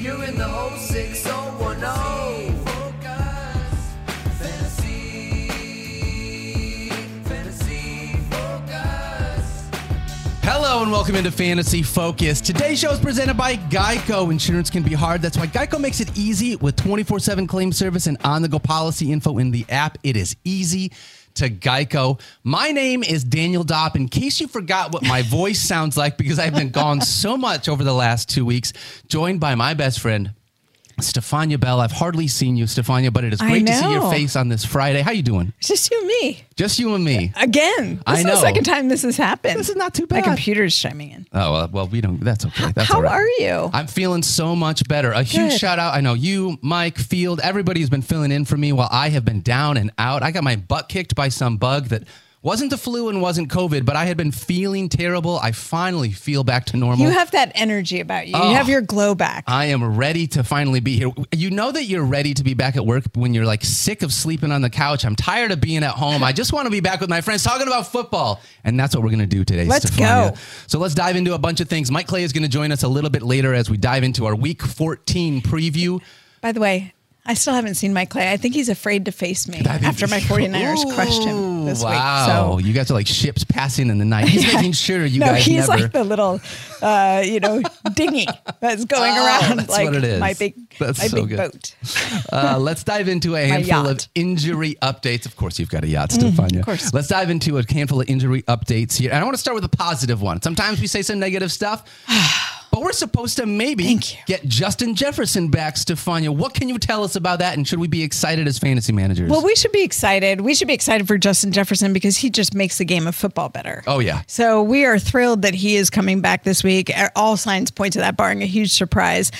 You're in the 06010. Focus. Fantasy. Fantasy focus. Hello and welcome into Fantasy Focus. Today's show is presented by Geico. Insurance can be hard. That's why Geico makes it easy with 24 7 claim service and on the go policy info in the app. It is easy to Geico. My name is Daniel Dopp. In case you forgot what my voice sounds like, because I've been gone so much over the last two weeks, joined by my best friend, Stephania Bell. I've hardly seen you, Stephania, but it is great to see your face on this Friday. How you doing? It's just you and me. Just you and me. Again. This I is know. the second time this has happened. This is not too bad. My computer's chiming in. Oh, well, well, we don't, that's okay. That's How all right. are you? I'm feeling so much better. A huge Good. shout out. I know you, Mike, Field, everybody has been filling in for me while I have been down and out. I got my butt kicked by some bug that wasn't the flu and wasn't COVID, but I had been feeling terrible. I finally feel back to normal. You have that energy about you. Oh. You have oh, your glow back. I am ready to finally be here. You know that you're ready to be back at work when you're like sick of sleeping on the couch. I'm tired of being at home. I just want to be back with my friends talking about football. And that's what we're going to do today. Let's Stephania. go. So let's dive into a bunch of things. Mike Clay is going to join us a little bit later as we dive into our week 14 preview. By the way, I still haven't seen Mike Clay. I think he's afraid to face me after my 49ers crushed him this wow. week. So You guys are like ships passing in the night. He's making sure you no, guys he's never. like the little, uh, you know, dinghy that's going Oh, around that's like what it is. my big, That's my so big good. boat. Uh, let's dive into a handful of injury updates. Of course, you've got a yacht, Stephania. of course. Let's dive into a handful of injury updates here. And I want to start with a positive one. Sometimes we say some negative stuff, but we're supposed to maybe get Justin Jefferson back, Stephania. What can you tell us about that? And should we be excited as fantasy managers? Well, we should be excited. We should be excited for Justin Jefferson because he just makes the game of football better. oh, yeah. So we are thrilled that he is coming back this week. All signs point to that, barring a huge surprise.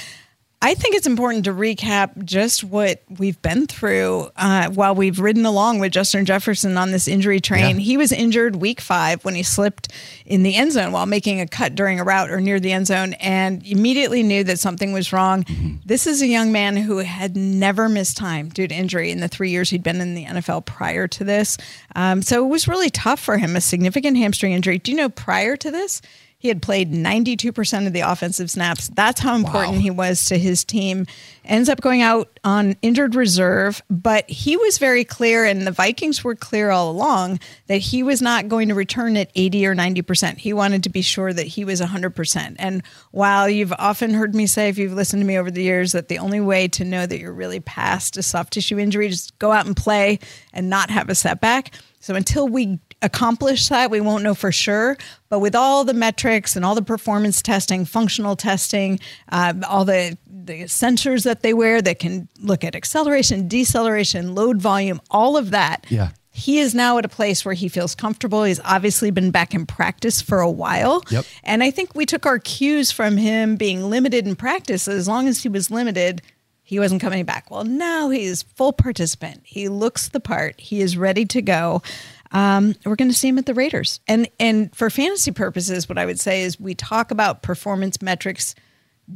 I think it's important to recap just what we've been through uh, while we've ridden along with Justin Jefferson on this injury train. Yeah. He was injured week five when he slipped in the end zone while making a cut during a route or near the end zone and immediately knew that something was wrong. This is a young man who had never missed time due to injury in the three years he'd been in the NFL prior to this. Um, so it was really tough for him, a significant hamstring injury. Do you know prior to this? He had played 92% of the offensive snaps. That's how important Wow. he was to his team. Ends up going out on injured reserve, but he was very clear, and the Vikings were clear all along that he was not going to return at 80 or 90%. He wanted to be sure that he was 100%. And while you've often heard me say, if you've listened to me over the years, that the only way to know that you're really past a soft tissue injury is to go out and play and not have a setback. So until we accomplish that, we won't know for sure. But with all the metrics and all the performance testing, functional testing, uh, all the the sensors that they wear that can look at acceleration, deceleration, load volume, all of that. Yeah. He is now at a place where he feels comfortable. He's obviously been back in practice for a while. Yep. And I think we took our cues from him being limited in practice. As long as he was limited, he wasn't coming back. Well, now he's full participant. He looks the part. He is ready to go. Um, we're going to see him at the Raiders. And and for fantasy purposes, what I would say is we talk about performance metrics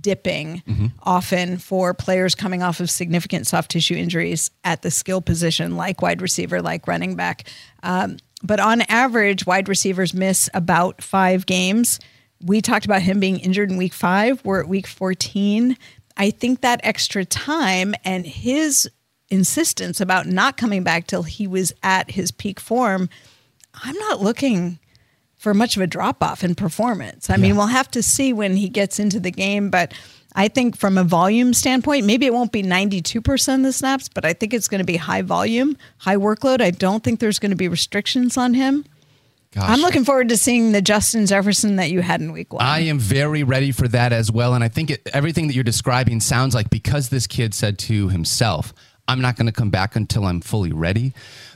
dipping often for players coming off of significant soft tissue injuries at the skill position, like wide receiver, like running back. Um, but on average, wide receivers miss about five games. We talked about him being injured in week five. We're at week 14. I think that extra time and his insistence about not coming back till he was at his peak form, I'm not looking for much of a drop off in performance. I mean, we'll have to see when he gets into the game, but I think from a volume standpoint, maybe it won't be 92% of the snaps, but I think it's going to be high volume, high workload. I don't think there's going to be restrictions on him. Gosh. I'm looking forward to seeing the Justin Jefferson that you had in week one. I am very ready for that as well. And I think it, everything that you're describing sounds like because this kid said to himself, I'm not going to come back until I'm fully ready.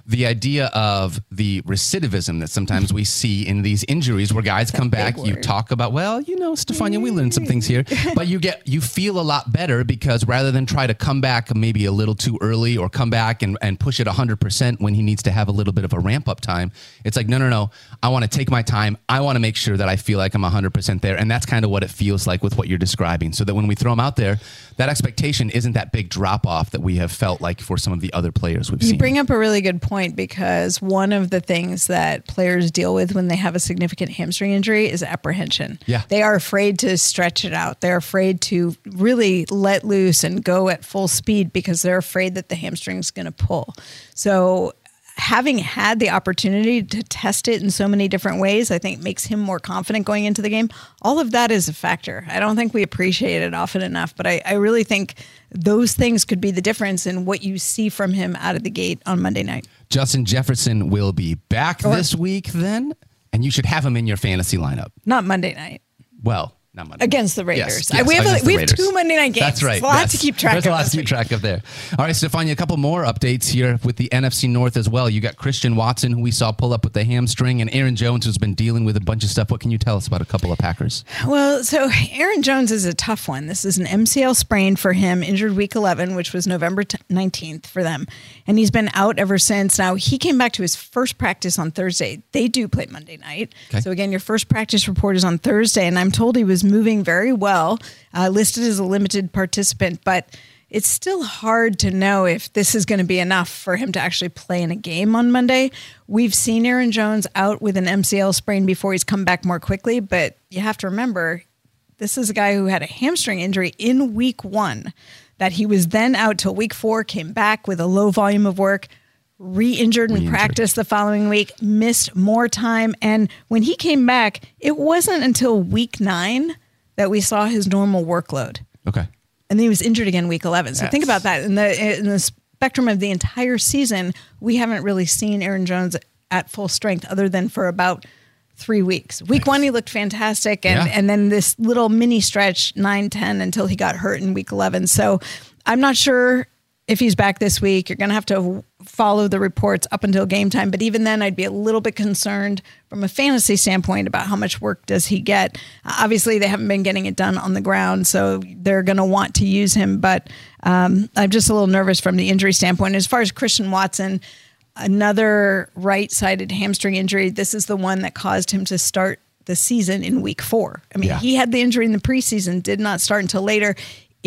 The idea of the recidivism that sometimes we see in these injuries where guys come back, big you talk about, well, you know, Stephania, we learned some things here, but you get, you feel a lot better because rather than try to come back maybe a little too early or come back and, and push it 100% when he needs to have a little bit of a ramp up time, it's like, no, no, no, I want to take my time. I want to make sure that I feel like I'm 100% there. And that's kind of what it feels like with what you're describing. So that when we throw him out there, that expectation isn't that big drop off that we have felt like for some of the other players we've You seen. You bring up a really good point. because one of the things that players deal with when they have a significant hamstring injury is apprehension. Yeah. They are afraid to stretch it out. They're afraid to really let loose and go at full speed because they're afraid that the hamstring's going to pull. So having had the opportunity to test it in so many different ways, I think makes him more confident going into the game. All of that is a factor. I don't think we appreciate it often enough, but I, I really think those things could be the difference in what you see from him out of the gate on Monday night. Justin Jefferson will be back Or- this week then, and you should have him in your fantasy lineup. Not Monday night. Well, not Monday. Against the Raiders. yes, we have, a, we have Raiders. two Monday night games. That's right. It's a lot yes. to keep track There's of. a lot to keep track of there. All right, Stephania, a couple more updates here with the NFC North as well. You got Christian Watson, who we saw pull up with the hamstring, and Aaron Jones, who's been dealing with a bunch of stuff. What can you tell us about a couple of Packers? Well, so Aaron Jones is a tough one. This is an MCL sprain for him, injured week 11, which was November 19th for them. And he's been out ever since. Now, he came back to his first practice on Thursday. They do play Monday night. Okay. So, again, your first practice report is on Thursday. And I'm told he was moving very well, uh, listed as a limited participant. But it's still hard to know if this is going to be enough for him to actually play in a game on Monday. We've seen Aaron Jones out with an MCL sprain before he's come back more quickly, but you have to remember this is a guy who had a hamstring injury in week one that he was then out till week four, came back with a low volume of work, re injured in practice the following week, missed more time. And when he came back, it wasn't until week nine that we saw his normal workload. Okay. and then he was injured again week 11 so think about that. In the in the spectrum of the entire season we haven't really seen aaron jones at full strength other than for about three weeks. Week one he looked fantastic. And Yeah. and then this little mini stretch 9 10 until he got hurt in week 11 so i'm not sure if he's back this week you're going to have to follow the reports up until game time. But even then i'd be a little bit concerned from a fantasy standpoint about how much work does he get. Obviously they haven't been getting it done on the ground so they're going to want to use him. But um, i'm just a little nervous from the injury standpoint. As far as christian watson another right-sided hamstring injury this is the one that caused him to start the season in week four. I mean Yeah. he had the injury in the preseason did not start until later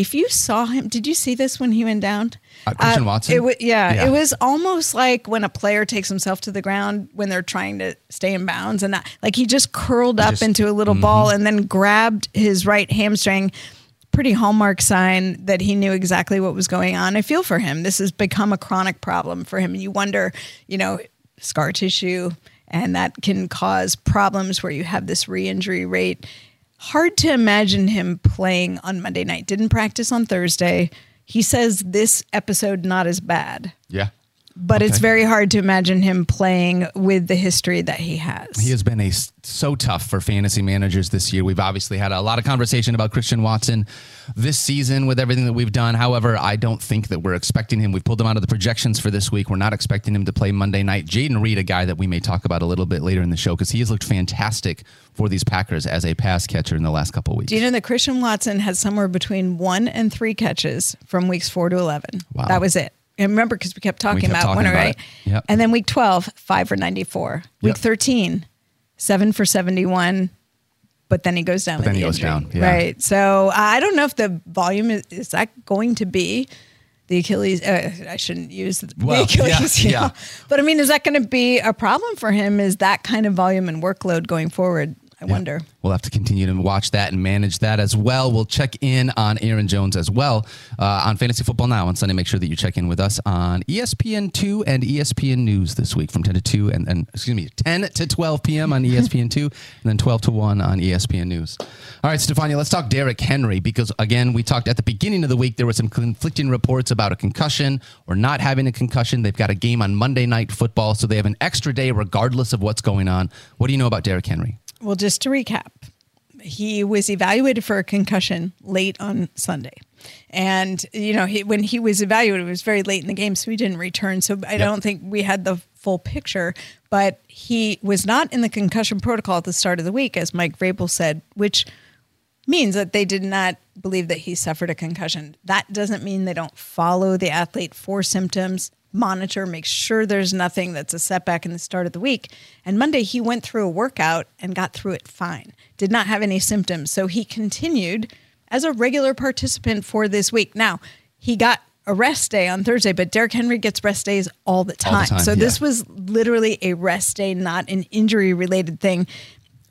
if you saw him did you see this when he went down Uh, Christian Watson? it wa- yeah, Yeah. it was almost like when a player takes himself to the ground when they're trying to stay in bounds, and that, like he just curled up just- into a little ball and then grabbed his right hamstring. Pretty hallmark sign that he knew exactly what was going on. I feel for him. This has become a chronic problem for him. You wonder, you know, scar tissue, and that can cause problems where you have this re-injury rate. Hard to imagine him playing on Monday night. Didn't practice on Thursday. He says this episode not as bad, Yeah. But it's very hard to imagine him playing with the history that he has. He has been a so tough for fantasy managers this year. We've obviously had a lot of conversation about Christian Watson this season with everything that we've done. However, I don't think that we're expecting him. We've pulled him out of the projections for this week. We're not expecting him to play Monday night. Jayden Reed, a guy that we may talk about a little bit later in the show, because he has looked fantastic for these Packers as a pass catcher in the last couple of weeks. Do you know that Christian Watson had somewhere between one and three catches from weeks four to 11? Wow. That was it. And remember, because we kept talking kept about talking one, about right? Yep. And then week 12, five for 94. Week Yep. 13, seven for 71. But then he goes down. But then the he goes injury. down, yeah. Right. So I don't know if the volume is, is that going to be the Achilles. Uh, I shouldn't use the Well, Achilles yeah, yeah. But I mean, is that going to be a problem for him? Is that kind of volume and workload going forward? I Yeah. wonder. We'll have to continue to watch that and manage that as well. We'll check in on Aaron Jones as well uh, on Fantasy Football Now on Sunday. Make sure that you check in with us on E ESPN2 and ESPN News this week from 10 to 2 and, and excuse me, 10 to 12 p.m. on E ESPN2 and then 12 to 1 on ESPN News. All right, Stephania, let's talk Derrick Henry because, again, we talked at the beginning of the week, there were some conflicting reports about a concussion or not having a concussion. They've got a game on Monday Night Football, so they have an extra day regardless of what's going on. What do you know about Derrick Henry? Well, just to recap, he was evaluated for a concussion late on Sunday. And, you know, he, when he was evaluated, it was very late in the game, so he didn't return. So I don't think we had the full picture. But he was not in the concussion protocol at the start of the week, as Mike Vrabel said, which means that they did not believe that he suffered a concussion. That doesn't mean they don't follow the athlete for symptoms, monitor, make sure there's nothing that's a setback in the start of the week. And Monday, he went through a workout and got through it fine, did not have any symptoms. So he continued as a regular participant for this week. Now, he got a rest day on Thursday, but Derrick Henry gets rest days all the All the time. time, so this was literally a rest day, not an injury related thing.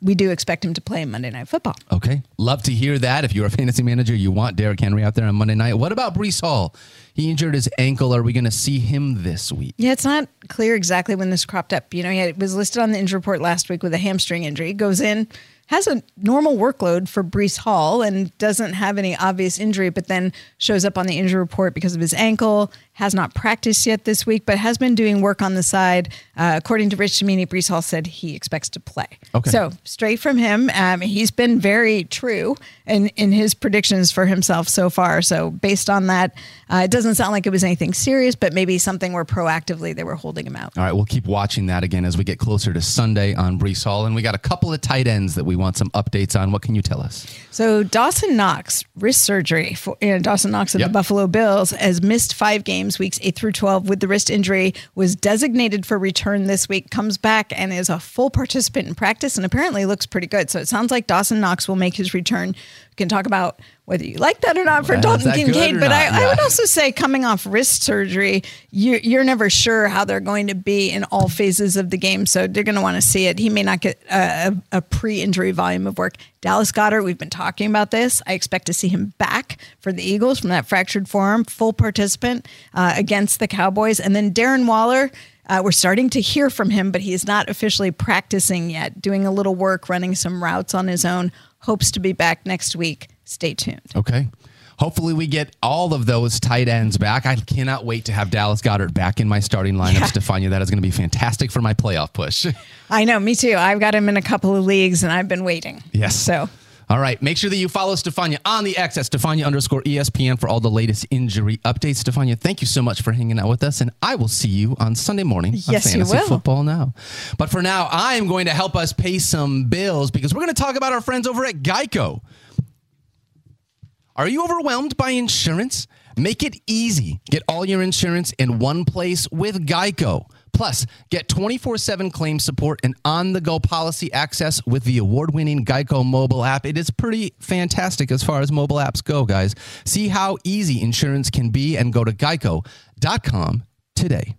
We do expect him to play Monday Night Football. Okay. Love to hear that. If you're a fantasy manager, you want Derrick Henry out there on Monday night. What about Breece Hall? He injured his ankle. Are we going to see him this week? Yeah, it's not clear exactly when this cropped up. You know, he had, was listed on the injury report last week with a hamstring injury. Goes in, has a normal workload for Breece Hall, and doesn't have any obvious injury, but then shows up on the injury report because of his ankle. Has not practiced yet this week, but has been doing work on the side. Uh, according to Rich Cimini, Breece Hall said he expects to play. Okay. So straight from him, um, he's been very true in in his predictions for himself so far. So based on that, uh, it doesn't sound like it was anything serious, but maybe something where proactively they were holding him out. All right, we'll keep watching that again as we get closer to Sunday on Breece Hall. And we got a couple of tight ends that we want some updates on. What can you tell us? So Dawson Knox wrist surgery for you know, Dawson Knox of Yep. the Buffalo Bills has missed five games, weeks eight through twelve, with the wrist injury. Was designated for return this week. Comes back and is a full participant in practice, and apparently looks pretty good. So it sounds like Dawson Knox will make his return. We can talk about whether you like that or not for Well, Dalton Kincaid, but? I, I would also say coming off wrist surgery, you're, you're never sure how they're going to be in all phases of the game. So they're going to want to see it. He may not get a, a, a pre injury volume of work. Dallas Goedert, we've been talking about this. I expect to see him back for the Eagles from that fractured forearm, full participant uh, against the Cowboys. And then Darren Waller. Uh, we're starting to hear from him, but he is not officially practicing yet, doing a little work, running some routes on his own. Hopes to be back next week. Stay tuned. Okay. Hopefully, we get all of those tight ends back. I cannot wait to have Dallas Goedert back in my starting lineup, Yeah. Stephania. That is going to be fantastic for my playoff push. I know, me too. I've got him in a couple of leagues and I've been waiting. Yes. So All right. Make sure that you follow Stephania on the X at Stephania underscore ESPN for all the latest injury updates. Stephania, thank you so much for hanging out with us, and I will see you on Sunday morning on Yes, you Fantasy. Football Now. But for now, I am going to help us pay some bills because we're going to talk about our friends over at Geico. Are you overwhelmed by insurance? Make it easy. Get all your insurance in one place with Geico. Plus, get 24 7 claim support and on the go policy access with the award winning Geico mobile app. It is pretty fantastic as far as mobile apps go, guys. See how easy insurance can be and go to geico.com today.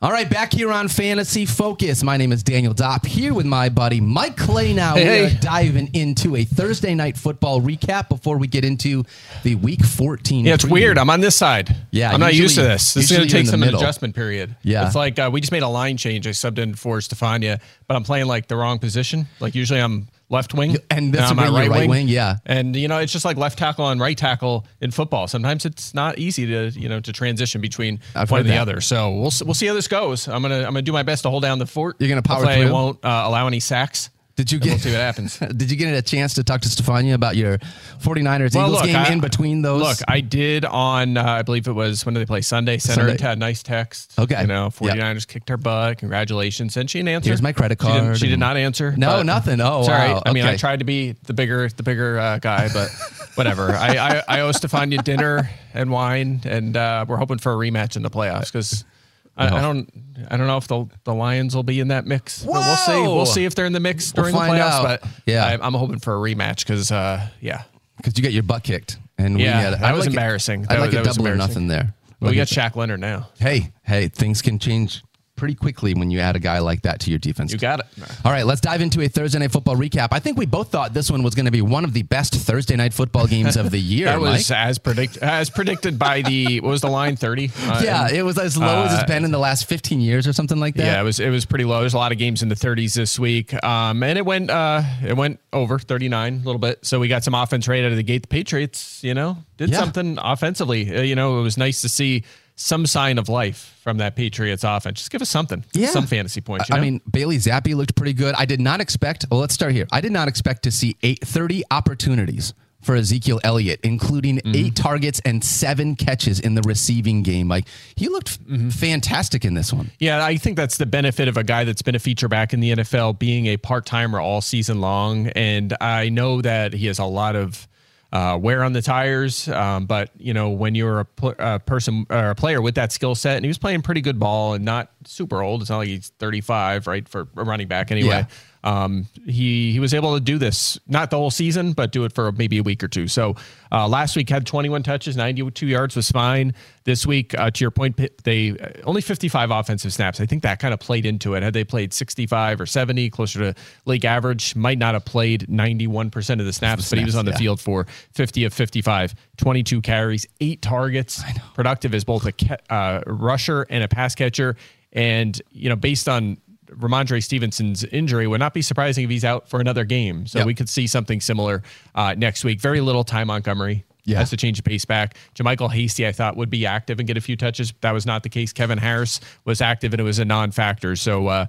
All right, back here on Fantasy Focus. My name is Daniel Dopp here with my buddy Mike Clay. Now we are hey. diving into a Thursday night football recap before we get into the Week 14. Yeah, it's preview. weird. I'm on this side. Yeah, I'm not used to this. This is going to take some middle. adjustment period. Yeah. it's like uh, we just made a line change. I subbed in for Stephania, but I'm playing like the wrong position. Like usually I'm left wing, And this now will I'm be right wing, yeah. And you know, it's just like left tackle and right tackle in football. Sometimes it's not easy to you know to transition between I've one and the that. other. So we'll we'll see how this goes. I'm gonna I'm gonna do my best to hold down the fort. You're gonna power Hopefully I won't uh, allow any sacks. Did you get We'll see what happens. Did you get a chance to talk to Stephania about your 49ers Eagles game I- in between those? Look, I did on, uh, I believe it was, when did they play? Sunday. Sent her Sunday. a nice text. Okay. You know, 49ers kicked her butt. Congratulations. And she didn't answer. Here's my credit She didn't, card she did not answer. No, but nothing. Oh, sorry. wow. I mean, I tried to be the bigger, the bigger uh, guy, but whatever. I, I, I owe Stephania dinner and wine, and uh, we're hoping for a rematch in the playoffs because. I, I don't. I don't know if the the Lions will be in that mix. But we'll see. We'll see if they're in the mix We'll during the playoffs. out. But Yeah. I, I'm hoping for a rematch because, uh, yeah, because you got your butt kicked, and Yeah, we had, that I'd was like embarrassing. That like a that double or nothing there. Well, we got a- Shaq Leonard now. Hey, hey, things can change pretty quickly when you add a guy like that to your defense. You got it. All right, let's dive into a Thursday night football recap. I think we both thought this one was going to be one of the best Thursday night football games of the year. That was Mike. as predict as predicted by the what was the line thirty? Uh, yeah, it was as low as uh, it's been in the last 15 years or something like that. yeah, it was it was pretty low. There's a lot of games in the 30s this week, um, and it went uh, it went over 39 a little bit. So we got some offense right out of the gate. The Patriots, you know, did Yeah. something offensively. Uh, you know, it was nice to see some sign of life from that Patriots offense. Just give us something, Yeah. some fantasy points. You I mean, Bailey Zappe looked pretty good. I did not expect, well, let's start here. I did not expect to see eight, 30 opportunities for Ezekiel Elliott, including Mm-hmm. eight targets and seven catches in the receiving game. Like, he looked Mm-hmm. fantastic in this one. Yeah, I think that's the benefit of a guy that's been a feature back in the NFL, being a part timer all season long. And I know that he has a lot of uh, wear on the tires, um, but you know when you're a, pl- a person or a player with that skill set, and he was playing pretty good ball and not super old. It's not like he's 35, right, for a running back anyway. Um, he he was able to do this not the whole season, but do it for maybe a week or two. So uh, last week had 21 touches, 92 yards was fine. This week, uh, to your point, they uh, only 55 offensive snaps. I think that kind of played into it. Had they played 65 or 70, closer to league average, might not have played 91% of the snaps, but he was on the yeah. field for 50 of 55, 22 carries, eight targets. Productive as both a ca- uh, rusher and a pass catcher. And, you know, based on Rhamondre Stevenson's injury, would not be surprising if he's out for another game. So Yep. we could see something similar uh, next week. Very little time Montgomery. Yeah. Has to change the pace back. JaMycal Hasty, I thought, would be active and get a few touches. That was not the case. Kevin Harris was active and it was a non factor. So, uh,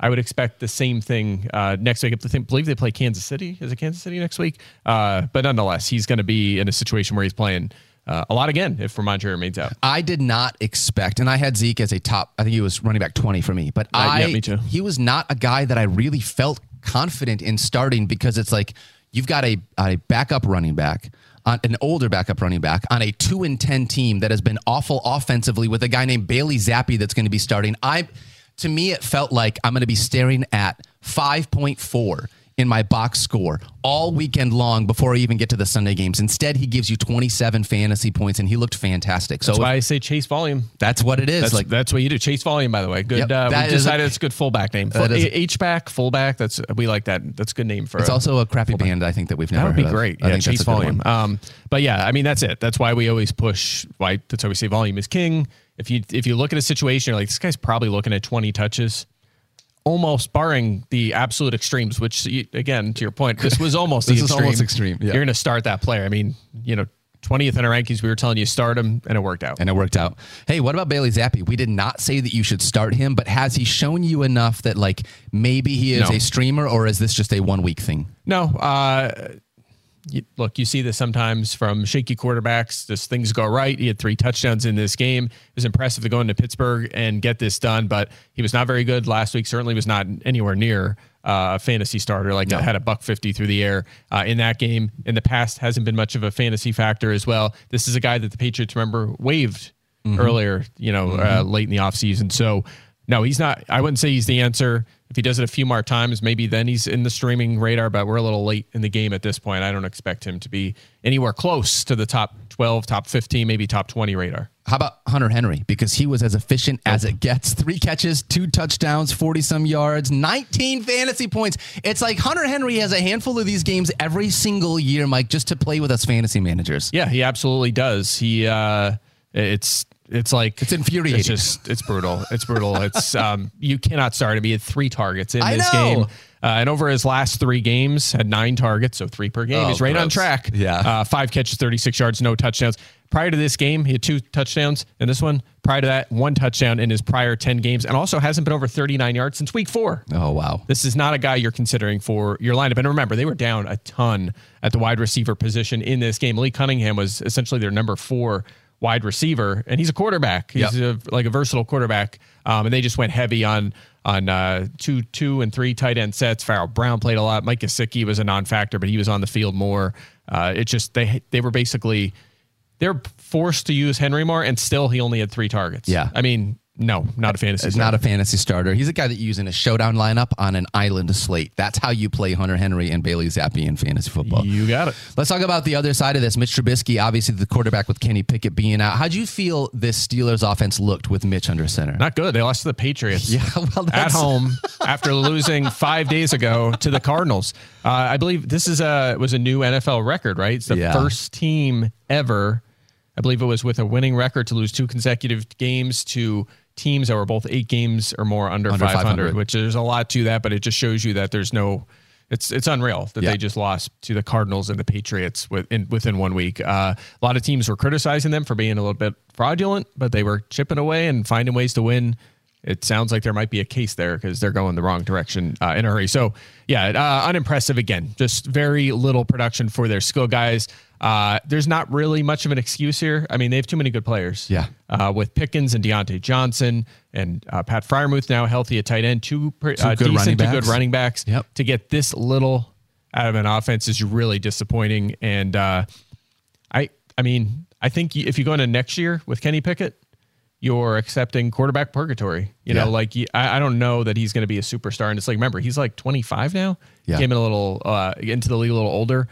I would expect the same thing uh, next week. I believe they play Kansas City. Is it Kansas City next week? Uh, but nonetheless, he's going to be in a situation where he's playing uh, a lot again if Rhamondre remains out. I did not expect, and I had Zeke as a top. I think he was running back twenty for me, but Uh, I yeah, me too. he was not a guy that I really felt confident in starting because it's like you've got a a backup running back. On an older backup running back on a two and ten team that has been awful offensively with a guy named Bailey Zappe that's going to be starting. I, to me, it felt like I'm going to be staring at five point four in my box score all weekend long before I even get to the Sunday games. Instead, he gives you 27 fantasy points, and he looked fantastic. So That's why I say chase volume. that's what it is. That's like that's what you do. Chase volume, by the way. Good. Yep, uh, that we is a- decided it's a good fullback name. H back, fullback. That's we like that. That's a good name for. it's a- also a crappy band. I think that we've never. That would be heard of. great. I Yeah, think chase that's a good volume. Um, but yeah, I mean that's it. That's why we always push. Why that's why we say volume is king. If you if you look at a situation, you're like this guy's probably looking at 20 touches, almost barring the absolute extremes. Which again, to your point, this was almost This the is extreme. almost extreme, yeah. You're going to start that player. I mean, you know, 20th in our rankings, we were telling you start him, and it worked out. And it worked out. Hey, what about Bailey Zappe? We did not say that you should start him, but has he shown you enough that like maybe he is No. a streamer, or is this just a one week thing? No, uh, you, look, you see this sometimes from shaky quarterbacks. Just things go right. He had three touchdowns in this game. It was impressive to go into Pittsburgh and get this done, but he was not very good last week. Certainly was not anywhere near uh, a fantasy starter. Like had a buck fifty through the air uh, in that game. In the past, hasn't been much of a fantasy factor as well. This is a guy that the Patriots remember waived earlier, you know, uh, late in the offseason. So. No, he's not. I wouldn't say he's the answer. If he does it a few more times, maybe then he's in the streaming radar, but we're a little late in the game at this point. I don't expect him to be anywhere close to the top 12, top 15, maybe top 20 radar. How about Hunter Henry? Because he was as efficient as it gets. Three catches, two touchdowns, 40 some yards, 19 fantasy points. It's like Hunter Henry has a handful of these games every single year, Mike, just to play with us fantasy managers. Yeah, he absolutely does. He, uh, it's, it's like It's infuriating. It's just it's brutal. It's brutal. It's um you cannot start him. He had three targets in I this know. game. Uh, and over his last three games, had nine targets, so three per game. Oh, He's right on track. Yeah. Uh, five catches, 36 yards, no touchdowns. Prior to this game, he had two touchdowns. And this one, prior to that, one touchdown in his prior 10 games, and also hasn't been over 39 yards since week four. Oh, wow. This is not a guy you're considering for your lineup. And remember, they were down a ton at the wide receiver position in this game. Lee Cunningham was essentially their number four wide receiver, and he's a quarterback. He's a, like a versatile quarterback. Um, and they just went heavy on on uh, two two and three tight end sets. Pharaoh Brown played a lot. Mike Gesicki was a non-factor, but he was on the field more. Uh, it just they they were basically they're forced to use Henry more, and still he only had three targets. Yeah. I mean, no, not a fantasy. It's not a fantasy starter. He's a guy that you use in a showdown lineup on an island slate. That's how you play Hunter Henry and Bailey Zappe in fantasy football. You got it. Let's talk about the other side of this. Mitch Trubisky, obviously the quarterback with Kenny Pickett being out. How'd you feel this Steelers offense looked with Mitch under center? Not good. They lost to the Patriots. Yeah, well, at home after losing five days ago to the Cardinals. Uh, I believe this is a was a new NFL record, right? It's the Yeah. first team ever. I believe it was with a winning record to lose two consecutive games to teams that were both eight games or more under, Under 500, 500. which there's a lot to that, but it just shows you that there's no. It's it's unreal that Yeah. they just lost to the Cardinals and the Patriots within within one week. Uh, a lot of teams were criticizing them for being a little bit fraudulent, but they were chipping away and finding ways to win it sounds like there might be a case there because they're going the wrong direction uh, in a hurry. So, yeah, uh, unimpressive again. Just very little production for their skill guys. Uh, there's not really much of an excuse here. I mean, they have too many good players. Yeah. Uh, with Pickens and Diontae Johnson and uh, Pat Freiermuth now healthy at tight end, two, pre- uh, good running decent to good backs. running backs. Yep. To get this little out of an offense is really disappointing. And uh, I, I mean, I think if you go into next year with Kenny Pickett, you're accepting quarterback purgatory. You Yeah. know, like I don't know that he's going to be a superstar. And it's like, remember, he's like 25 now. Yeah. Came in a little uh, into the league a little older.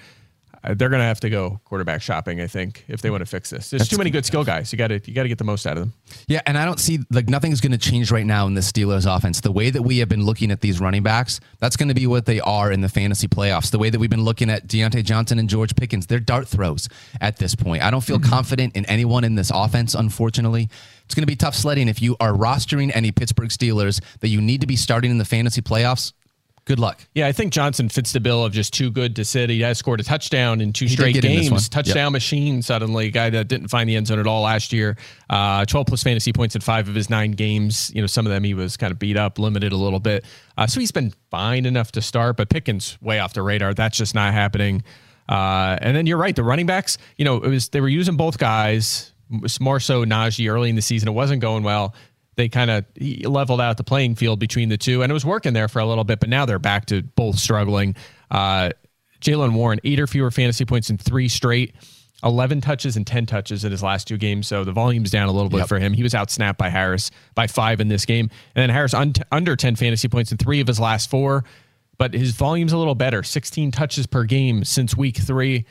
Uh, they're going to have to go quarterback shopping, I think, if they want to fix this. There's too many good skill guys. You got to you got to get the most out of them. Yeah, and I don't see like nothing's going to change right now in the Steelers offense. The way that we have been looking at these running backs, that's going to be what they are in the fantasy playoffs. The way that we've been looking at Diontae Johnson and George Pickens, they're dart throws at this point. I don't feel confident in anyone in this offense, unfortunately. It's going to be tough sledding if you are rostering any Pittsburgh Steelers that you need to be starting in the fantasy playoffs. Good luck. Yeah, I think Johnson fits the bill of just too good to sit. He has scored a touchdown in two did straight get in this one. games. Touchdown machine suddenly. Guy that didn't find the end zone at all last year. Uh, 12 plus fantasy points in five of his nine games. You know, some of them he was kind of beat up, limited a little bit. Uh, so he's been fine enough to start, but Pickens way off the radar. That's just not happening. Uh, and then you're right, the running backs. You know, it was they were using both guys. More so Najee early in the season. It wasn't going well they kind of leveled out the playing field between the two, and it was working there for a little bit. But now they're back to both struggling. Uh, Jaylen Warren, eight or fewer fantasy points in three straight, eleven touches and ten touches in his last two games. So the volume's down a little bit Yep. for him. He was outsnapped by Harris by five in this game, and then Harris un- under ten fantasy points in three of his last four. But his volume's a little better, sixteen touches per game since week three.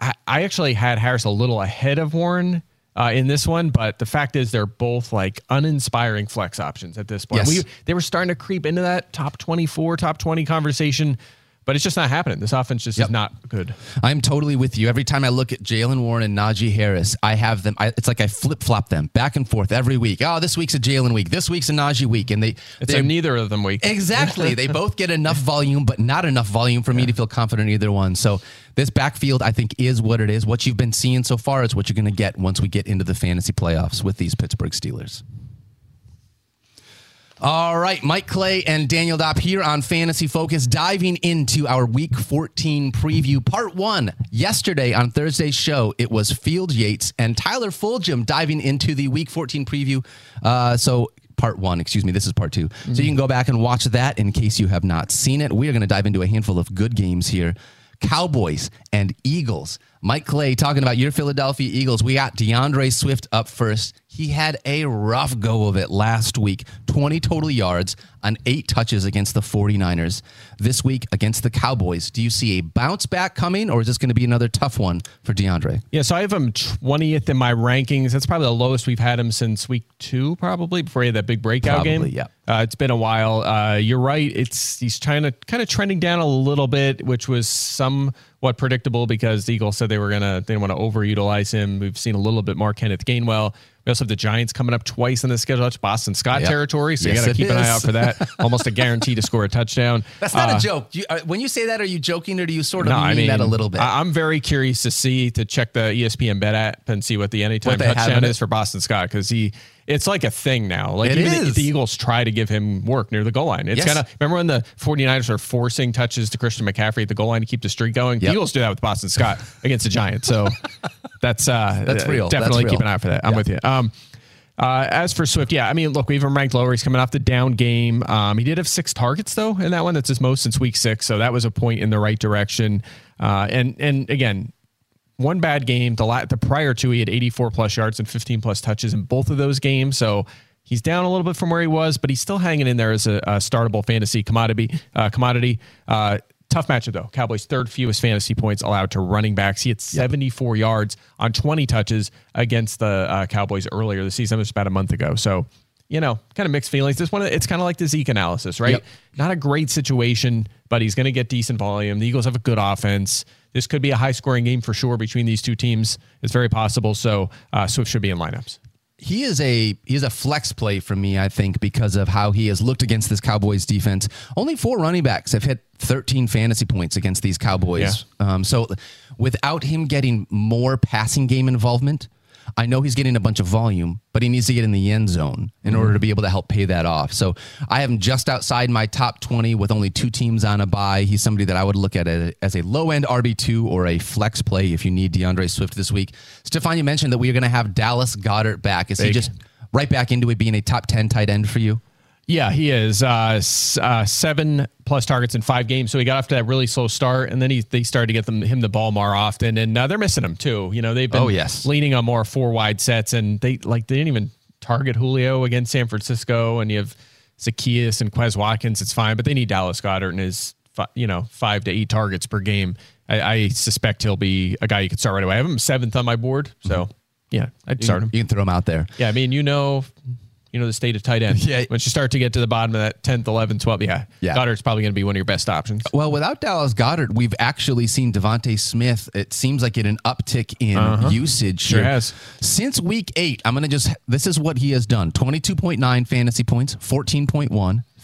I, I actually had Harris a little ahead of Warren uh, in this one, but the fact is they're both like uninspiring flex options at this point. Yes. We, they were starting to creep into that top 24, top 20 conversation, but it's just not happening. This offense just Yep. is not good. I'm totally with you. Every time I look at Jaylen Warren and Najee Harris, I have them. I, it's like I flip flop them back and forth every week. Oh, this week's a Jalen week. This week's a Najee week, and they It's they a neither of them week. exactly they both get enough volume, but not enough volume for me to feel confident in either one. So this backfield, I think, is what it is. What you've been seeing so far is what you're going to get once we get into the fantasy playoffs with these Pittsburgh Steelers. All right, Mike Clay and Daniel Dopp here on Fantasy Focus, diving into our Week 14 preview, part one. Yesterday on Thursday's show, it was Field Yates and Tyler Fulghum diving into the Week 14 preview. Uh, so part one, excuse me, this is part 2 So you can go back and watch that in case you have not seen it. We are going to dive into a handful of good games here. Cowboys and Eagles. Mike Clay talking about your Philadelphia Eagles. We got D'Andre Swift up first. He had a rough go of it last week 20 total yards on eight touches against the 49ers. This week against the Cowboys, do you see a bounce back coming or is this going to be another tough one for D'Andre? Yeah, so I have him 20th in my rankings. That's probably the lowest we've had him since week two, probably before he had that big breakout Probably, game. yeah. Uh, it's been a while. Uh, you're right. It's he's trying to kind of trending down a little bit, which was somewhat predictable because the Eagles said they were gonna they didn't want to overutilize him. We've seen a little bit more Kenneth Gainwell. We also have the Giants coming up twice in the schedule. That's Boston Scott Yep. territory, so Yes, you got to it keep an eye out for that. Almost a guarantee to score a touchdown. That's not Uh, a joke. You, uh, when you say that, are you joking or do you sort of no, mean, I mean that a little bit? I, am very curious to see to check the ESPN bet app and see what the anytime What touchdown is for Boston Scott because he it's like a thing now. Like It even. The, the Eagles try to give him work near the goal line. It's Yes. kind of remember when the 49ers are forcing touches to Christian McCaffrey at the goal line to keep the streak going. Yep. The Eagles do that with Boston Scott against the Giants. So that's uh That's real. Definitely That's keep an eye for that. I'm Yeah. with you. Um uh, as for Swift, yeah, I mean, look, we have him ranked lower. He's coming off the down game. Um, he did have six targets though in that one. That's his most since week six. So that was a point in the right direction. Uh, and and again, one bad game. The la- the prior two, he had 84 plus yards and 15 plus touches in both of those games. So he's down a little bit from where he was, but he's still hanging in there as a, a startable fantasy commodity. Uh, commodity. Uh, tough matchup though. Cowboys third fewest fantasy points allowed to running backs. He had 74 yards on 20 touches against the uh, Cowboys earlier this season. It was about a month ago. So. You know, kind of mixed feelings. This one, it's kind of like the Zeke analysis, right? Yep. Not a great situation, but he's going to get decent volume. The Eagles have a good offense. This could be a high scoring game for sure between these two teams. It's very possible. So uh, Swift should be in lineups. he is a he is a flex play for me, I think, because of how he has looked against this Cowboys defense. Only four running backs have hit 13 fantasy points against these Cowboys. Um, so without him getting more passing game involvement, I know he's getting a bunch of volume, but he needs to get in the end zone in mm-hmm. order to be able to help pay that off. So I have him just outside my top 20 with only two teams on a bye. He's somebody that I would look at as a low end RB2 or a flex play if you need D'Andre Swift this week. Stefan, you mentioned that we are going to have Dallas Goedert back. Is he just right back into it being a top 10 tight end for you? Yeah, he is uh, s- uh, seven plus targets in five games. So he got off to that really slow start, and then he they started to get them him the ball more often, and uh, they're missing him too. You know, they've been Oh, yes. leaning on more four wide sets, and they like they didn't even target Julio against San Francisco, and you have Zaccheaus and Quez Watkins. It's fine, but they need Dallas Goedert and his fi- you know five to eight targets per game. I, I suspect he'll be a guy you could start right away. I have him seventh on my board, so yeah, I'd start him. You can throw him out there. Yeah, I mean, you know, you know the state of tight end. Yeah. Once you start to get to the bottom of that 10th, 11th, 12th, yeah, Yeah. Goedert's probably going to be one of your best options. Well, without Dallas Goedert, we've actually seen DeVonta Smith. It seems like it an uptick in uh-huh. usage. Sure here. has. Since week eight, I'm going to just, this is what he has done 22.9 fantasy points, 14.1,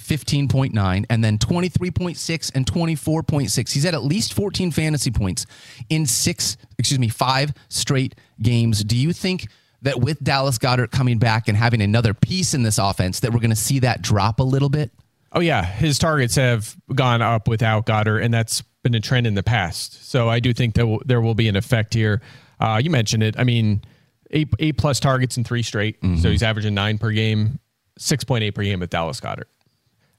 15.9, and then 23.6 and 24.6. He's had at least 14 fantasy points in six, excuse me, five straight games. Do you think that with Dallas Goedert coming back and having another piece in this offense, that we're going to see that drop a little bit? Oh yeah, his targets have gone up without Goedert, and that's been a trend in the past. So I do think that will, there will be an effect here. Uh, you mentioned it. I mean, eight eight plus targets in three straight. So he's averaging nine per game, six point eight per game with Dallas Goedert.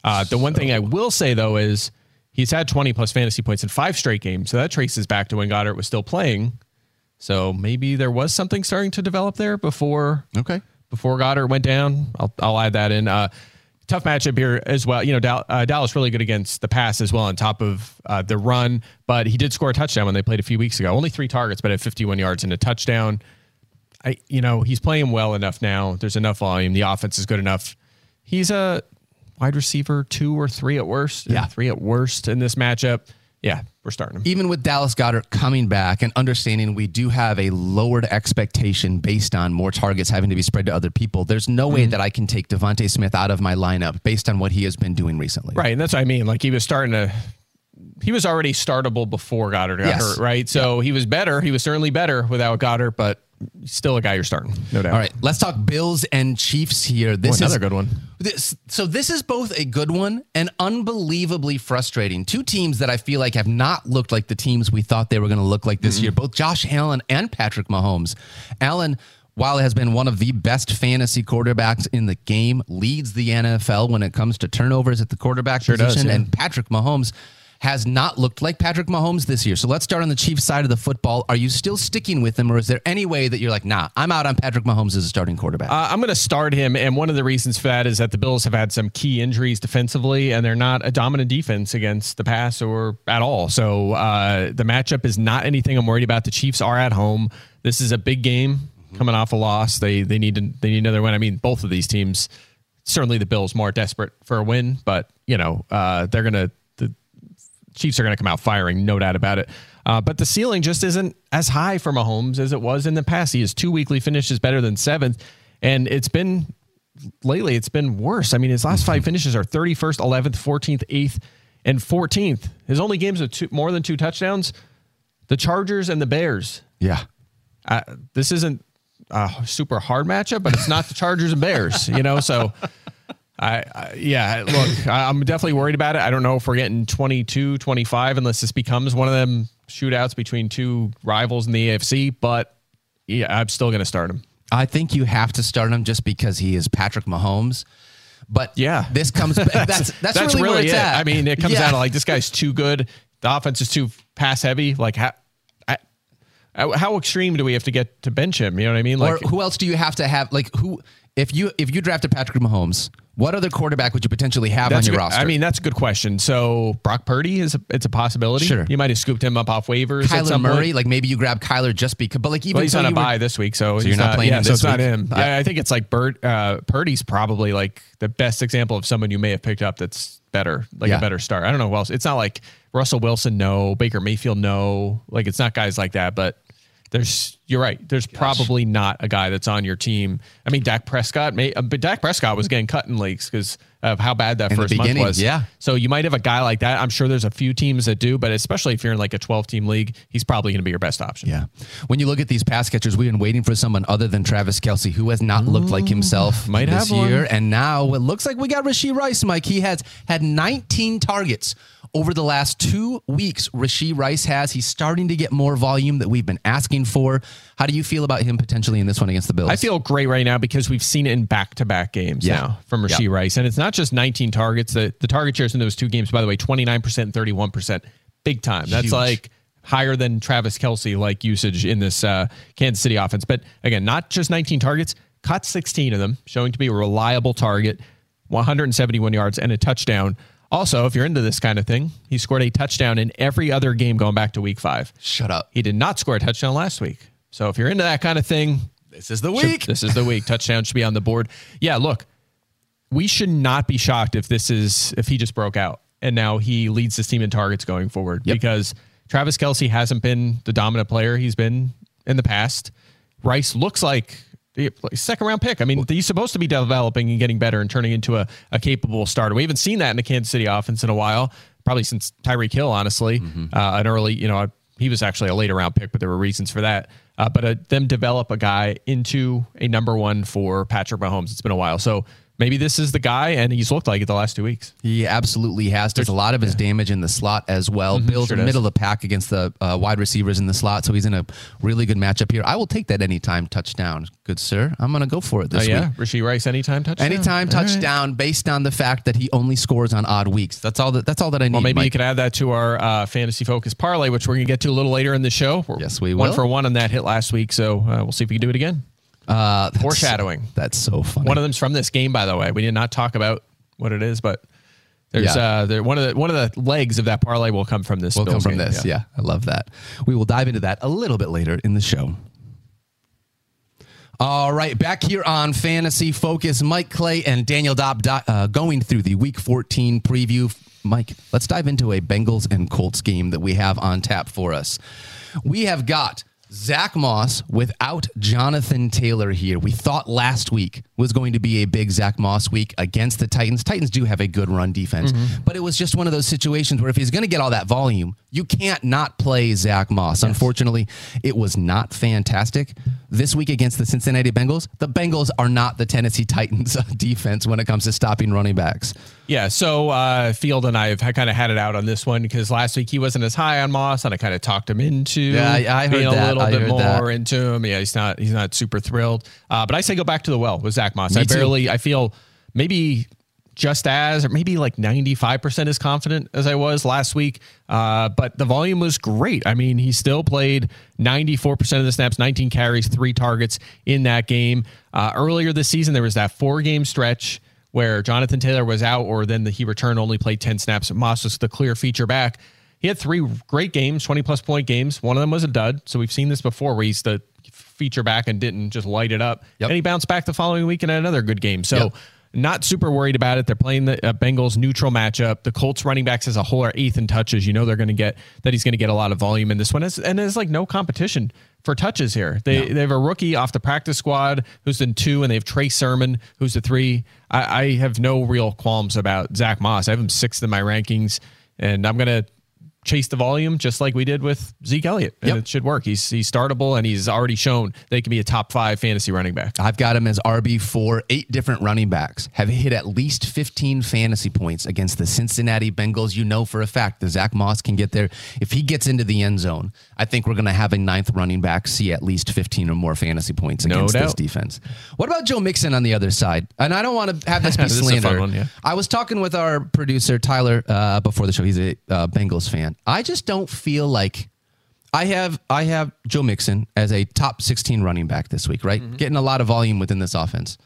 Uh, the one thing I will say though is he's had twenty plus fantasy points in five straight games. So that traces back to when Goedert was still playing. So maybe there was something starting to develop there before Okay. before Goedert went down. I'll, I'll add that in. Uh, tough matchup here as well. You know, Dal- uh, Dallas really good against the pass as well, on top of uh, the run. But he did score a touchdown when they played a few weeks ago. Only three targets, but at 51 yards and a touchdown. I, you know, he's playing well enough now. There's enough volume. The offense is good enough. He's a wide receiver two or three at worst. Yeah. three at worst in this matchup. Yeah, we're starting him. even with Dallas Goedert coming back and understanding we do have a lowered expectation based on more targets having to be spread to other people, there's no way mm-hmm. that I can take DeVonta Smith out of my lineup based on what he has been doing recently. Right, and that's what I mean. Like he was starting to, he was already startable before Goedert got Yes. hurt. Right, so he was better. He was certainly better without Goddard, but still a guy you're starting, no doubt. All right, let's talk Bills and Chiefs here. This another is good one. This, so this is both a good one and unbelievably frustrating. Two teams that I feel like have not looked like the teams we thought they were going to look like this mm-hmm. year. Both Josh Allen and Patrick Mahomes. Allen, while has been one of the best fantasy quarterbacks in the game, leads the NFL when it comes to turnovers at the quarterback Sure does, position, yeah. and Patrick Mahomes has not looked like Patrick Mahomes this year. So let's start on the Chiefs side of the football. Are you still sticking with him, or is there any way that you're like, nah, I'm out on Patrick Mahomes as a starting quarterback? Uh, I'm going to start him, and one of the reasons for that is that the Bills have had some key injuries defensively, and they're not a dominant defense against the pass or at all. So uh, the matchup is not anything I'm worried about. The Chiefs are at home. This is a big game coming off a loss. They they need to, they need another win. I mean, both of these teams. Certainly, the Bills more desperate for a win, but you know uh, they're going to the Chiefs are going to come out firing, no doubt about it. Uh, but the ceiling just isn't as high for Mahomes as it was in the past. He has two weekly finishes better than seventh, and it's been lately it's been worse. I mean, his last five finishes are 31st, 11th, 14th, 8th, and 14th. His only games with two, more than two touchdowns, the Chargers and the Bears. yeah. Uh, this isn't a super hard matchup, but it's not the Chargers and Bears, you know. So, I, I yeah, look, I'm definitely worried about it. I don't know if we're getting 22, 25, unless this becomes one of them shootouts between two rivals in the AFC. But yeah, I'm still going to start him. I think you have to start him just because he is Patrick Mahomes. But Yeah, this comes back. That's that's, really, where it's it. at. I mean, it comes Yeah. down to like this guy's too good. The offense is too pass heavy. Like how, how- how extreme do we have to get to bench him? You know what I mean? Like or who else do you have to have? Like who? If you if you drafted Patrick Mahomes, what other quarterback would you potentially have on your good- roster? I mean, that's a good question. So Brock Purdy is a, it's a possibility. Sure. you might have scooped him up off waivers. at Kyler Murray. Point. Like maybe you grab Kyler just because. But like even Well, he's so on a bye this week, so, you're he's not playing yeah, him so it's not him. Yeah. I, I think it's like Bird. Uh, Purdy's probably like the best example of someone you may have picked up that's better, like Yeah. a better start. I don't know who else. It's not like Russell Wilson, no. Baker Mayfield, no. Like it's not guys like that, but. There's, you're right. There's probably not a guy that's on your team. I mean, Dak Prescott, may, uh, but Dak Prescott was getting cut in leagues because of how bad that In first month was. yeah. So you might have a guy like that. I'm sure there's a few teams that do, but especially if you're in like a 12 team league, he's probably going to be your best option. Yeah. When you look at these pass catchers, we've been waiting for someone other than Travis Kelce who has not looked like himself might this one. year. And now it looks like we got Rashee Rice, Mike. He has had 19 targets over the last two weeks. Rashee Rice has. He's starting to get more volume that we've been asking for. How do you feel about him potentially in this one against the Bills? I feel great right now because we've seen it in back to back games Yeah. now from Rashee Yeah. Rice. And it's not just 19 targets. The, the target shares in those two games, by the way, 29% and 31%. Big time. That's Huge. like higher than Travis Kelce like usage in this uh, Kansas City offense. But again, not just 19 targets, caught 16 of them, showing to be a reliable target, 171 yards and a touchdown. Also, if you're into this kind of thing, he scored a touchdown in every other game going back to week five. Shut up. He did not score a touchdown last week. So if you're into that kind of thing, This is the should- week. this is the week. Touchdown should be on the board. Yeah, look, we should not be shocked if this is if he just broke out and now he leads this team in targets going forward Yep. because Travis Kelce hasn't been the dominant player he's been in the past. Rice looks like the second round pick. I mean, he's supposed to be developing and getting better and turning into a, a capable starter. We haven't seen that in the Kansas City offense in a while, probably since Tyreek Hill, honestly. Uh, an early, you know, he was actually a later round pick, but there were reasons for that. Uh, but uh, them develop a guy into a number one for Patrick Mahomes. It's been a while. So maybe this is the guy, and he's looked like it the last two weeks. He absolutely has. There's a lot of his damage in the slot as well. Bill's Mm-hmm. sure in the middle of the pack against the uh, wide receivers in the slot, so he's in a really good matchup here. I will take that anytime touchdown, good sir. I'm going to go for it this year. Oh, yeah. week. Rashee Rice, anytime touchdown. Anytime All right. touchdown, based on the fact that he only scores on odd weeks. That's all that. That's all that I need. Well, maybe you Mike. could add that to our uh, fantasy focus parlay, which we're going to get to a little later in the show. We're Yes, we One for one on that hit last week, so uh, we'll see if we can do it again. Uh, that's- Foreshadowing. That's so funny. One of them's from this game, by the way. We did not talk about what it is, but there's Yeah. uh, there, one of the one of the legs of that parlay will come from this. will come from game. this. Yeah. I love that. We will dive into that a little bit later in the show. All right, back here on Fantasy Focus, Mike Clay and Daniel Dopp uh, going through the Week 14 preview. Mike, let's dive into a Bengals and Colts game that we have on tap for us. We have got Zach Moss without Jonathan Taylor here. We thought last week was going to be a big Zach Moss week against the Titans. Titans do have a good run defense, but it was just one of those situations where if he's going to get all that volume, you can't not play Zach Moss. Unfortunately, it was not fantastic. This week against the Cincinnati Bengals, the Bengals are not the Tennessee Titans defense when it comes to stopping running backs. Yeah, so uh, Field and I have kind of had it out on this one because last week he wasn't as high on Moss, and I kind of talked him into Yeah, I- being that. a little I bit more that. into him. Yeah, he's not he's not super thrilled. Uh, but I say go back to the well with Zach Moss. Me I too. barely I feel maybe just as or maybe like 95% as confident as I was last week. Uh, but the volume was great. I mean, he still played 94% of the snaps, 19 carries, three targets in that game. Uh, earlier this season, there was that four game stretch where Jonathan Taylor was out, or then the, he returned, only played 10 snaps. Moss was the clear feature back. He had three great games, 20 plus point games. One of them was a dud. So we've seen this before where he's the feature back and didn't just light it up. Yep. And he bounced back the following week and had another good game. So Yep. not super worried about it. They're playing the uh, Bengals neutral matchup. The Colts running backs as a whole are eighth in touches. You know they're going to get that he's going to get a lot of volume in this one. It's- And there's like no competition for touches here. They they have a rookie off the practice squad who's in two, and they have Trey Sermon who's the three. I, I have no real qualms about Zach Moss. I have him sixth in my rankings, and I'm gonna chase the volume just like we did with Zeke Elliott, and Yep. it should work. He's he's startable, and he's already shown that he can be a top five fantasy running back. I've got him as RB four, eight different running backs. Have hit at least 15 fantasy points against the Cincinnati Bengals. You know for a fact that Zach Moss can get there. If he gets into the end zone, I think we're going to have a ninth running back see at least 15 or more fantasy points No against this defense. What about Joe Mixon on the other side? And I don't want to have this be This is a fun slander. one, yeah. I was talking with our producer Tyler uh, before the show. He's a uh, Bengals fan. I just don't feel like I have I have Joe Mixon as a top 16 running back this week, right? Mm-hmm. Getting a lot of volume within this offense.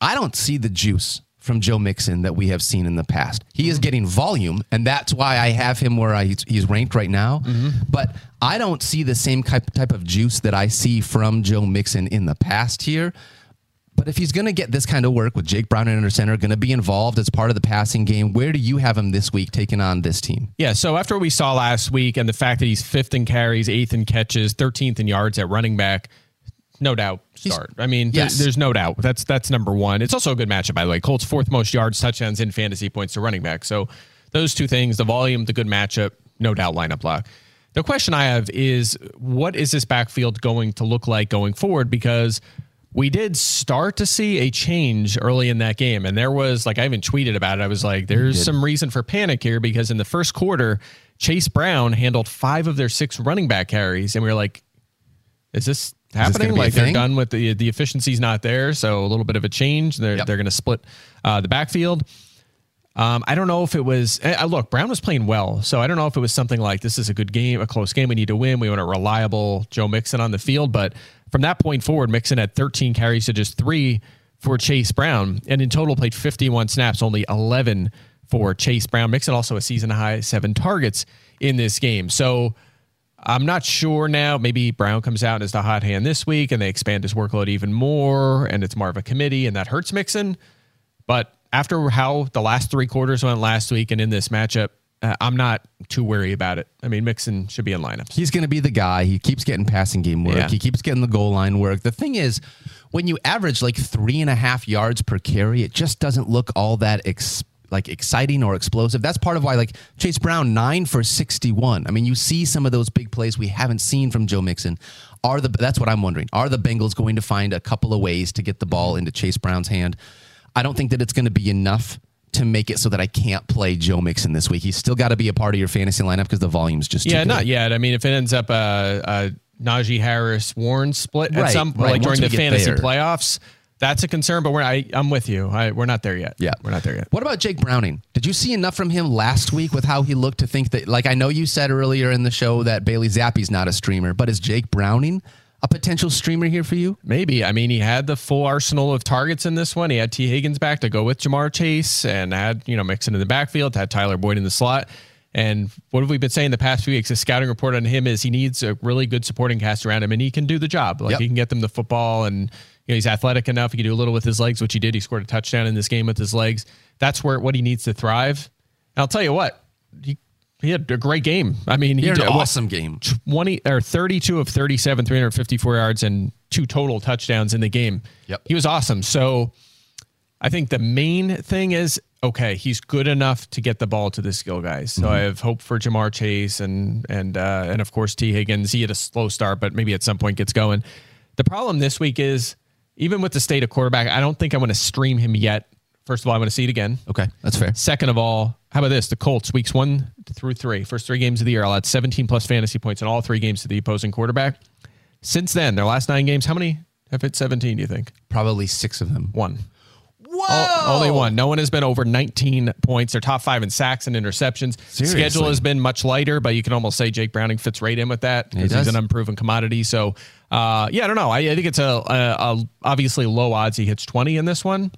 I don't see the juice from Joe Mixon that we have seen in the past. He is mm-hmm. getting volume, and that's why I have him where I, he's ranked right now. Mm-hmm. But I don't see the same type, type of juice that I see from Joe Mixon in the past here. But if he's going to get this kind of work with Jake Brown under center, going to be involved as part of the passing game, where do you have him this week taking on this team? Yeah, so after we saw last week and the fact that he's fifth in carries, eighth in catches, 13th in yards at running back, no doubt start. I mean, Yes. there's no doubt. That's that's number one. It's also a good matchup, by the way. Colts fourth most yards, touchdowns, in fantasy points to running back. So those two things, the volume, the good matchup, no doubt lineup lock. The question I have is what is this backfield going to look like going forward? Because we did start to see a change early in that game. And there was, like, I even tweeted about it. I was like, there's some reason for panic here because in the first quarter, Chase Brown handled five of their six running back carries. And we were like, is this happening? be a like they're thing? done with the the efficiency's not there, so a little bit of a change. They're Yep. they're going to split uh, the backfield. Um, I don't know if it was. Uh, look, Brown was playing well, so I don't know if it was something like this is a good game, a close game. We need to win. We want a reliable Joe Mixon on the field. But from that point forward, Mixon had 13 carries to just three for Chase Brown, and in total played 51 snaps, only 11 for Chase Brown. Mixon also a season high seven targets in this game. So I'm not sure now. Maybe Brown comes out as the hot hand this week, and they expand his workload even more, and it's more of a committee, and that hurts Mixon. But after how the last three quarters went last week, and in this matchup, uh, I'm not too worried about it. I mean, Mixon should be in lineups. He's going to be the guy. He keeps getting passing game work. Yeah. He keeps getting the goal line work. The thing is, when you average like three and a half yards per carry, it just doesn't look all that like exciting or explosive. That's part of why like Chase Brown nine for sixty one. I mean, you see some of those big plays we haven't seen from Joe Mixon. Are the that's what I'm wondering. Are the Bengals going to find a couple of ways to get the ball into Chase Brown's hand? I don't think that it's going to be enough to make it so that I can't play Joe Mixon this week. He's still got to be a part of your fantasy lineup because the volume's just Yeah, not yet. I mean, if it ends up a, a Najee Harris Warren split at Right, some right. like Once during the fantasy there. playoffs, that's a concern. But we're I, I'm with you. I, we're not there yet. Yeah. we're not there yet. What about Jake Browning? Did you see enough from him last week with how he looked to think that, like, I know you said earlier in the show that Bailey Zappe's not a streamer, but is Jake Browning a potential streamer here for you? Maybe. I mean, he had the full arsenal of targets in this one. He had Tee Higgins back to go with Ja'Marr Chase and had, you know, Mixon in the backfield, had Tyler Boyd in the slot. And what have we been saying the past few weeks? The scouting report on him is he needs a really good supporting cast around him and he can do the job. Like Yep. he can get them the football and you know, he's athletic enough. He can do a little with his legs, which he did. He scored a touchdown in this game with his legs. That's where what he needs to thrive. And I'll tell you what, he, he had a great game. I mean, He had did an what- awesome game. 20 or 32 of 37, 354 yards and two total touchdowns in the game. Yep. He was awesome. So I think the main thing is okay, he's good enough to get the ball to the skill guys. So I have hope for Ja'Marr Chase and and uh, and of course Tee Higgins. He had a slow start, but maybe at some point gets going. The problem this week is even with the state of quarterback, I don't think I want to stream him yet. First of all, I want to see it again. Okay, that's fair. Second of all, how about this? The Colts, weeks one through three, first three games of the year, I'll add 17 plus fantasy points in all three games to the opposing quarterback. Since then, their last nine games, how many have hit 17, do you think? Probably six of them. One. Whoa! O- Only one. No one has been over 19 points. They're top five in sacks and interceptions. Seriously. Schedule has been much lighter, but you can almost say Jake Browning fits right in with that because he's an unproven commodity. So, uh, yeah, I don't know. I, I think it's a, a, a obviously low odds he hits 20 in this one.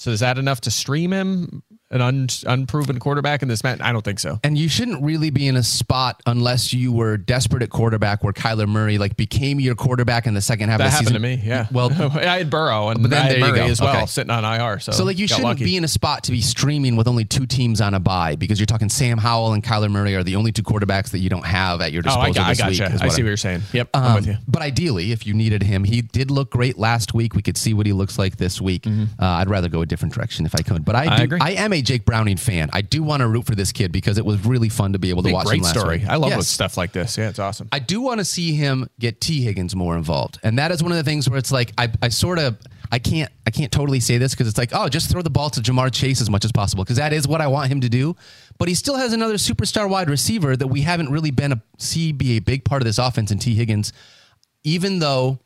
So is that enough to stream him? An un, unproven quarterback in this match? I don't think so. And you shouldn't really be in a spot unless you were desperate at quarterback where Kyler Murray like became your quarterback in the second half That of the happened season. to me. Yeah. Well, I had Burrow and But then I had there you Murray go. as well, Okay. sitting on IR. So, So like you shouldn't lucky. be in a spot to be streaming with only two teams on a bye because you're talking Sam Howell and Kyler Murray are the only two quarterbacks that you don't have at your Oh, disposal I, got, this week. gotcha. is I see I'm- what you're saying. Yep, I'm with Um, you. But ideally, if you needed him, he did look great last week. We could see what he looks like this week. Uh, I'd rather go a different direction if I could. But I, Mm-hmm. I agree. I am a Jake Browning fan. I do want to root for this kid because it was really fun to be able to watch him Great last story. week. I love Yes. stuff like this. Yeah, it's awesome. I do want to see him get Tee Higgins more involved, and that is one of the things where it's like I, I sort of I can't I can't totally say this because it's like oh just throw the ball to Ja'Marr Chase as much as possible because that is what I want him to do, but he still has another superstar wide receiver that we haven't really been a see be a big part of this offense in Tee Higgins, even though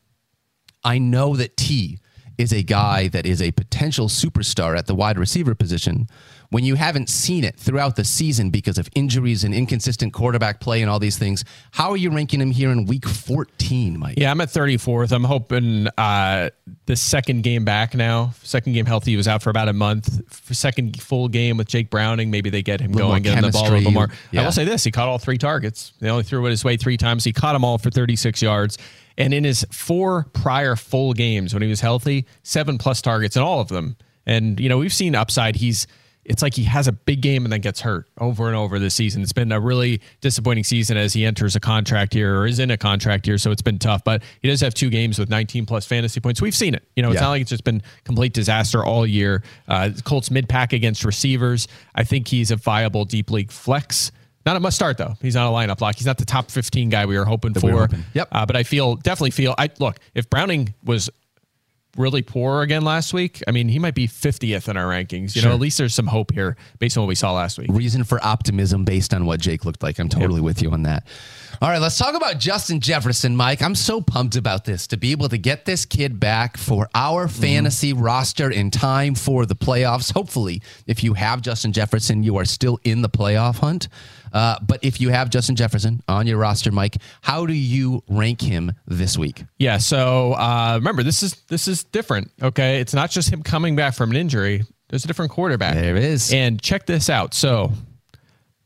I know that T is a guy that is a potential superstar at the wide receiver position. When you haven't seen it throughout the season because of injuries and inconsistent quarterback play and all these things, how are you ranking him here in week 14, Mike? Yeah, I'm at 34th. I'm hoping uh, the second game back now. Second game healthy. He was out for about a month. For second full game with Jake Browning, maybe they get him going, get him the ball a little more. I will say this: he caught all three targets. They only threw it his way three times. He caught them all for 36 yards. And in his four prior full games when he was healthy, seven plus targets in all of them. And you know we've seen upside. He's it's like he has a big game and then gets hurt over and over this season. It's been a really disappointing season as he enters a contract year or is in a contract year, so it's been tough. But he does have two games with 19 plus fantasy points. We've seen it. You know, it's Yeah. not like it's just been complete disaster all year. Uh, Colts mid pack against receivers. I think he's a viable deep league flex. Not a must start though. He's not a lineup lock. He's not the top 15 guy we were hoping we for. were hoping. Yep. Uh, but I feel definitely feel. I look if Browning was really poor again last week. I mean, he might be 50th in our rankings. You know, at least there's some hope here based on what we saw last week. Reason for optimism based on what Jake looked like. I'm totally with you on that. All right, let's talk about Justin Jefferson, Mike. I'm so pumped about this to be able to get this kid back for our mm-hmm. fantasy roster in time for the playoffs. Hopefully, if you have Justin Jefferson, you are still in the playoff hunt. Uh, but if you have Justin Jefferson on your roster, Mike, how do you rank him this week? Yeah. So uh, remember, this is this is different. Okay, it's not just him coming back from an injury. There's a different quarterback. There is. And check this out. So.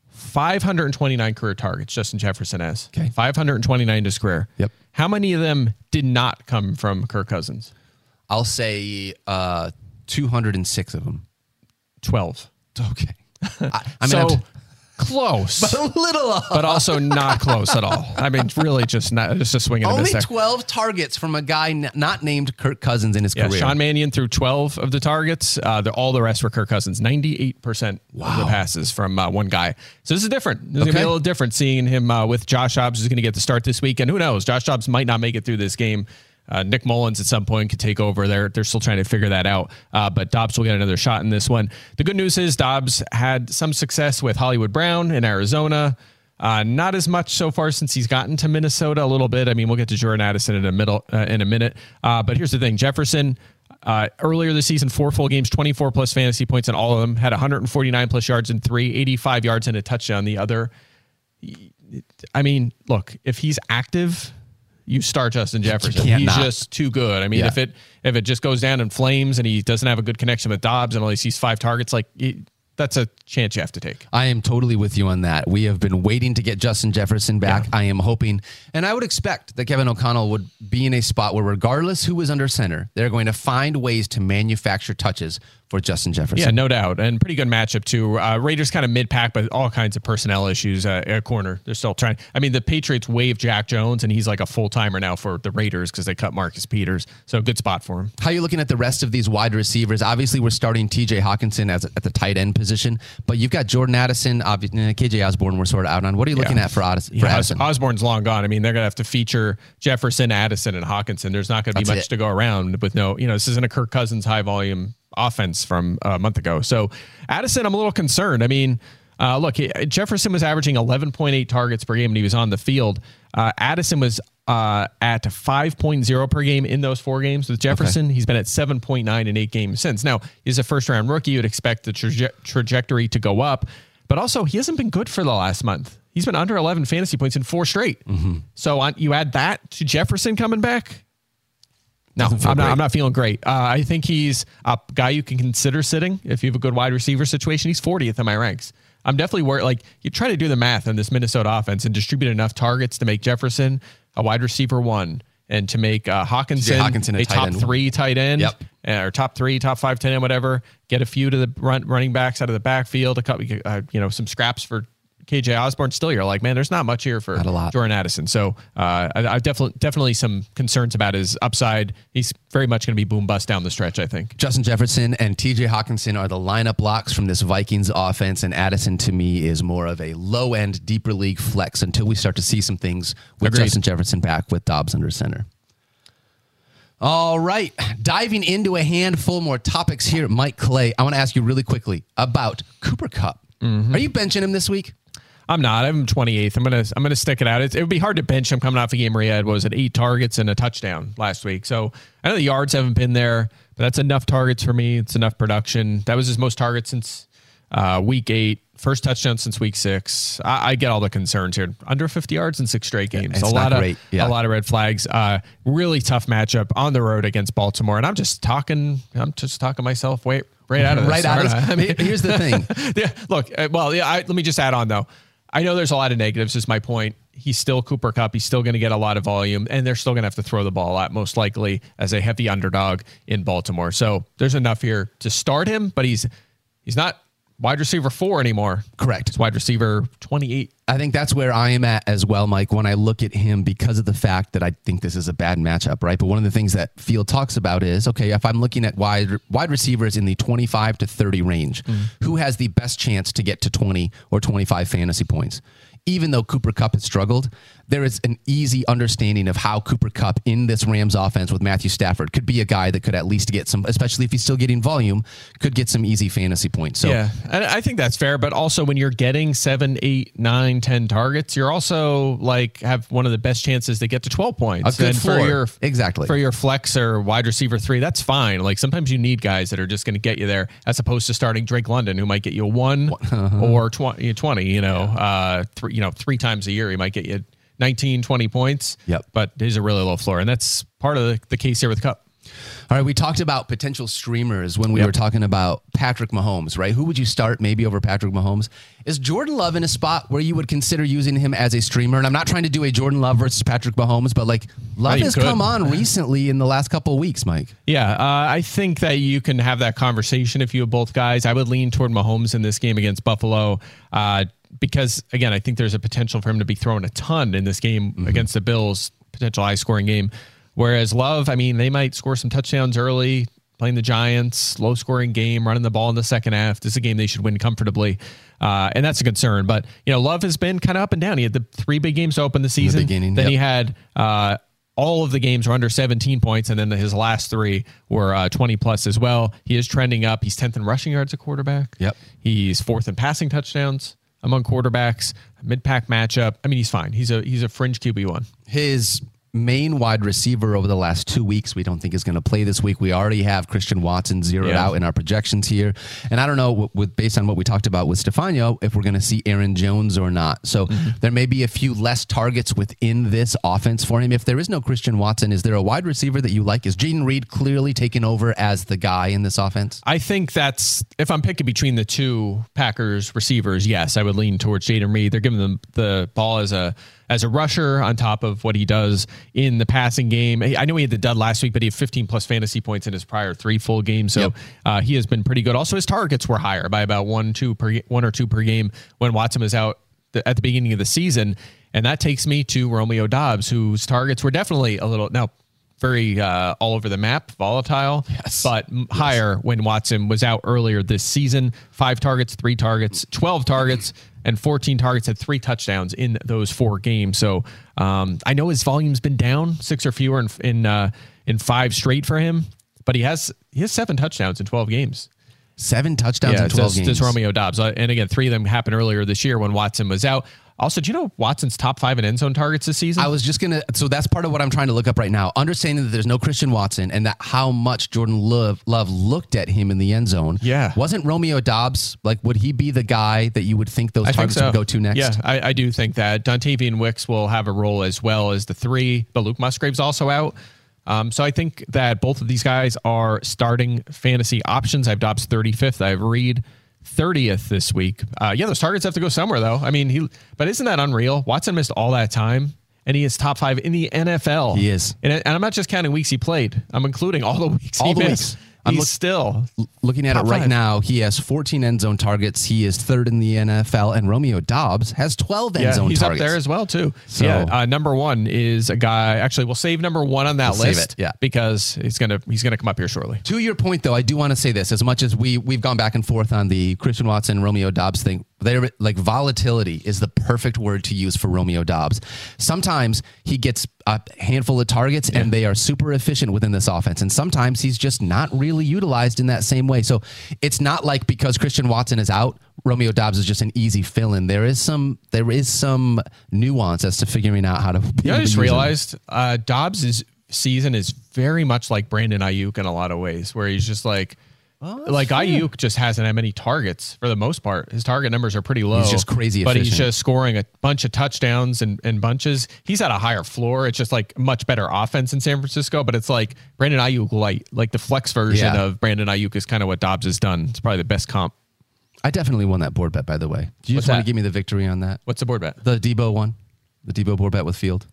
529 career targets Justin Jefferson has. Okay. 529 to square. Yep. How many of them did not come from Kirk Cousins? I'll say uh, 206 of them. 12. Okay. I, I mean, so Close, a little off. but also not close at all. I mean, really just not just a swing and a Only miss there. 12 targets from a guy n- not named Kirk Cousins in his Yeah, career. Sean Mannion threw 12 of the targets. Uh, the, all the rest were Kirk Cousins. 98% of the passes from uh, one guy. So this is different. This is going to be a little different seeing him uh, with Josh Dobbs, who's going to get the start this week. And who knows? Josh Dobbs might not make it through this game. Uh, Nick Mullens at some point could take over. They're, they're still trying to figure that out. Uh, but Dobbs will get another shot in this one. The good news is Dobbs had some success with Hollywood Brown in Arizona. Uh, not as much so far since he's gotten to Minnesota a little bit. I mean, we'll get to Jordan Addison in a middle uh, in a minute. Uh, but here's the thing: Jefferson uh, earlier this season, four full games, 24 plus fantasy points in all of them, had 149 plus yards in three, 85 yards and a touchdown. The other, I mean, look, if he's active, you start Justin Jefferson. He's not. just too good. I mean, Yeah. if it if it just goes down in flames and he doesn't have a good connection with Dobbs and only sees five targets, like he- that's a chance you have to take. I am totally with you on that. We have been waiting to get Justin Jefferson back. I am hoping, and I would expect that Kevin O'Connell would be in a spot where, regardless who is under center, they're going to find ways to manufacture touches for Justin Jefferson. Yeah, no doubt, and pretty good matchup too. Uh, Raiders kind of mid pack, but all kinds of personnel issues uh, at corner. They're still trying. I mean, the Patriots waived Jack Jones, and he's like a full timer now for the Raiders because they cut Marcus Peters. So good spot for him. How are you looking at the rest of these wide receivers? Obviously, we're starting TJ Hockenson as at the tight end position, but you've got Jordan Addison, obviously, KJ Osborn. We're sort of out on. What are you looking Yeah. at for, Addis- for Yeah, Addison? Osborn's long gone. I mean, they're gonna have to feature Jefferson, Addison, and Hockenson. There's not gonna be That's much it. to go around with no. You know, this isn't a Kirk Cousins high volume offense from a month ago. So Addison, I'm a little concerned. I mean. Uh, look, Jefferson was averaging 11.8 targets per game when he was on the field. Uh, Addison was uh, at 5.0 per game in those four games with Jefferson. He's been at 7.9 in eight games since. Now, he's a first round rookie. You'd expect the traje- trajectory to go up, but also he hasn't been good for the last month. He's been under 11 fantasy points in four straight. So on, you add that to Jefferson coming back. No, I'm not. I'm not feeling great. Uh, I think he's a guy you can consider sitting if you have a good wide receiver situation. He's 40th in my ranks. I'm definitely worried. Like you try to do the math on this Minnesota offense and distribute enough targets to make Jefferson a wide receiver one and to make uh, Hockenson, Hockenson a a, top end. three tight end Yep. uh, or top three, top five, tight end, whatever. Get a few to the run, running backs out of the backfield. A couple, uh, you know, some scraps for KJ Osborn. Still, you're like, man, there's not much here for Not a lot. Jordan Addison. So uh, I, I definitely definitely some concerns about his upside. He's very much going to be boom bust down the stretch. I think. Justin Jefferson and TJ Hockenson are the lineup blocks from this Vikings offense, and Addison to me is more of a low end, deeper league flex until we start to see some things with Agreed. Justin Jefferson back with Dobbs under center. All right, diving into a handful more topics here, Mike Clay. I want to ask you really quickly about Cooper Kupp. Mm-hmm. Are you benching him this week? I'm not. I'm 28th. I'm gonna I'm gonna stick it out. It, it would be hard to bench him coming off a game where he had what was it eight targets and a touchdown last week. So I know the yards haven't been there, but that's enough targets for me. It's enough production. That was his most targets since uh, week eight. First touchdown since week six. I, I get all the concerns here. Under 50 yards in six straight games. it's a lot of Yeah. a lot of red flags. Uh, really tough matchup on the road against Baltimore. And I'm just talking. I'm just talking myself. Wait, right out of this. Right out of I? I mean, Here's the thing. yeah, look, uh, well, yeah. I, let me just add on though. I know there's a lot of negatives. Is my point. He's still Cooper Kupp. He's still going to get a lot of volume, and they're still going to have to throw the ball a lot, most likely as a heavy underdog in Baltimore. So there's enough here to start him, but he's he's not wide receiver four anymore. Correct. It's wide receiver 28. I think that's where I am at as well, Mike, when I look at him because of the fact that I think this is a bad matchup, right? But one of the things that Field talks about is okay, if I'm looking at wide wide receivers in the 25 to 30 range, mm. who has the best chance to get to 20 or 25 fantasy points? Even though Cooper Kupp has struggled, there is an easy understanding of how Cooper Kupp in this Rams offense with Matthew Stafford could be a guy that could at least get some, especially if he's still getting volume, could get some easy fantasy points. So Yeah, and I think that's fair. But also, when you're getting seven, eight, nine, ten targets, you're also like have one of the best chances to get to twelve points. A good and floor. for your Exactly. for your flex or wide receiver three, that's fine. Like sometimes you need guys that are just going to get you there, as opposed to starting Drake London, who might get you a one Uh-huh. or 20, 20, You know, uh, three, you know, three times a year, he might get you 19, 20 points. Yep. But he's a really low floor, and that's part of the, the case here with Kupp. All right, we talked about potential streamers when we Yep. were talking about Patrick Mahomes, right? Who would you start maybe over Patrick Mahomes? Is Jordan Love in a spot where you would consider using him as a streamer? And I'm not trying to do a Jordan Love versus Patrick Mahomes, but like Love has could. come on recently in the last couple of weeks, Mike. Yeah, uh, I think that you can have that conversation if you have both guys. I would lean toward Mahomes in this game against Buffalo uh, because, again, I think there's a potential for him to be throwing a ton in this game Mm-hmm. against the Bills, potential high scoring game. Whereas Love, I mean, they might score some touchdowns early, playing the Giants, low scoring game, running the ball in the second half. This is a game they should win comfortably. Uh, and that's a concern. But, you know, Love has been kind of up and down. He had the three big games to open the season. beginning, then yep. he had uh, all of the games were under 17 points, and then his last three were uh, 20 plus as well. He is trending up. He's 10th in rushing yards a quarterback. Yep. He's fourth in passing touchdowns among quarterbacks. Mid pack matchup. I mean, he's fine. He's a he's a fringe QB one. His main wide receiver over the last two weeks, we don't think is going to play this week. We already have Christian Watson zeroed Yeah. out in our projections here. And I don't know, with- based on what we talked about with Stephania, if we're going to see Aaron Jones or not. So Mm-hmm. there may be a few less targets within this offense for him. If there is no Christian Watson, is there a wide receiver that you like? Is Jayden Reed clearly taking over as the guy in this offense? I think that's if I'm picking between the two Packers receivers, yes, I would lean towards Jayden Reed. They're giving them the ball as a as a rusher on top of what he does in the passing game. I know he had the dud last week, but he had 15 plus fantasy points in his prior three full games, so Yep. uh, he has been pretty good. Also, his targets were higher by about one two per one or two per game when Watson was out the, at the beginning of the season, and that takes me to Romeo Doubs, whose targets were definitely a little now very uh, all over the map, volatile, Yes. but m- higher when Watson was out earlier this season. Five targets, three targets, 12 targets, and 14 targets had three touchdowns in those four games. So um, I know his volume's been down six or fewer in in, uh, in five straight for him, but he has he has seven touchdowns in 12 games. Seven touchdowns Yeah, in 12 just, games. just Romeo Doubs. Uh, And again, three of them happened earlier this year when Watson was out. Also, do you know Watson's top five in end zone targets this season? I was just gonna. So that's part of what I'm trying to look up right now. Understanding that there's no Christian Watson and that how much Jordan Love Love looked at him in the end zone. Yeah. wasn't Romeo Doubs like? Would he be the guy that you would think those I think targets so. would go to next? Yeah, I, I do think that Dontayvion Wicks will have a role as well as the three, but Luke Musgrave's also out. Um, so I think that both of these guys are starting fantasy options. I have Doubs 35th. I have Reed 30th this week. Uh, yeah, those targets have to go somewhere though. I mean, he, but isn't that unreal? Watson missed all that time. And he is top five in the NFL. He is. and, and I'm not just counting weeks he played. I'm including all the weeks All he the missed. weeks. I'm He's look- still Looking at it right five. now, he has 14 end zone targets. He is third in the NFL, and Romeo Doubs has 12 end Yeah, zone he's targets. He's up there as well too. So- yeah, uh, number one is a guy. Actually, we'll save number one on that We'll save list. it, yeah. because he's gonna he's gonna come up here shortly. To your point, though, I do want to say this: as much as we we've gone back and forth on the Christian Watson Romeo Doubs thing, there like volatility is the perfect word to use for Romeo Doubs. Sometimes he gets a handful of targets and they are super efficient within this offense, and sometimes he's just not really utilized in that same way. So it's not like because Christian Watson is out, Romeo Doubs is just an easy fill-in. There is some there is some nuance as to figuring out how to. Yeah, I just realized uh, Doubs' season is very much like Brandon Aiyuk in a lot of ways, where he's just like. Oh, like Aiyuk just hasn't had many targets for the most part. His target numbers are pretty low. He's just crazy but he's just scoring a bunch of touchdowns and, and bunches. He's at a higher floor. It's just like much better offense in San Francisco. But it's like Brandon Aiyuk, like like the flex version Yeah. of Brandon Aiyuk is kind of what Doubs has done. It's probably the best comp. I definitely won that board bet, by the way. Do you What's just want to give me the victory on that? What's the board bet? The Deebo one, the Deebo board bet with Field.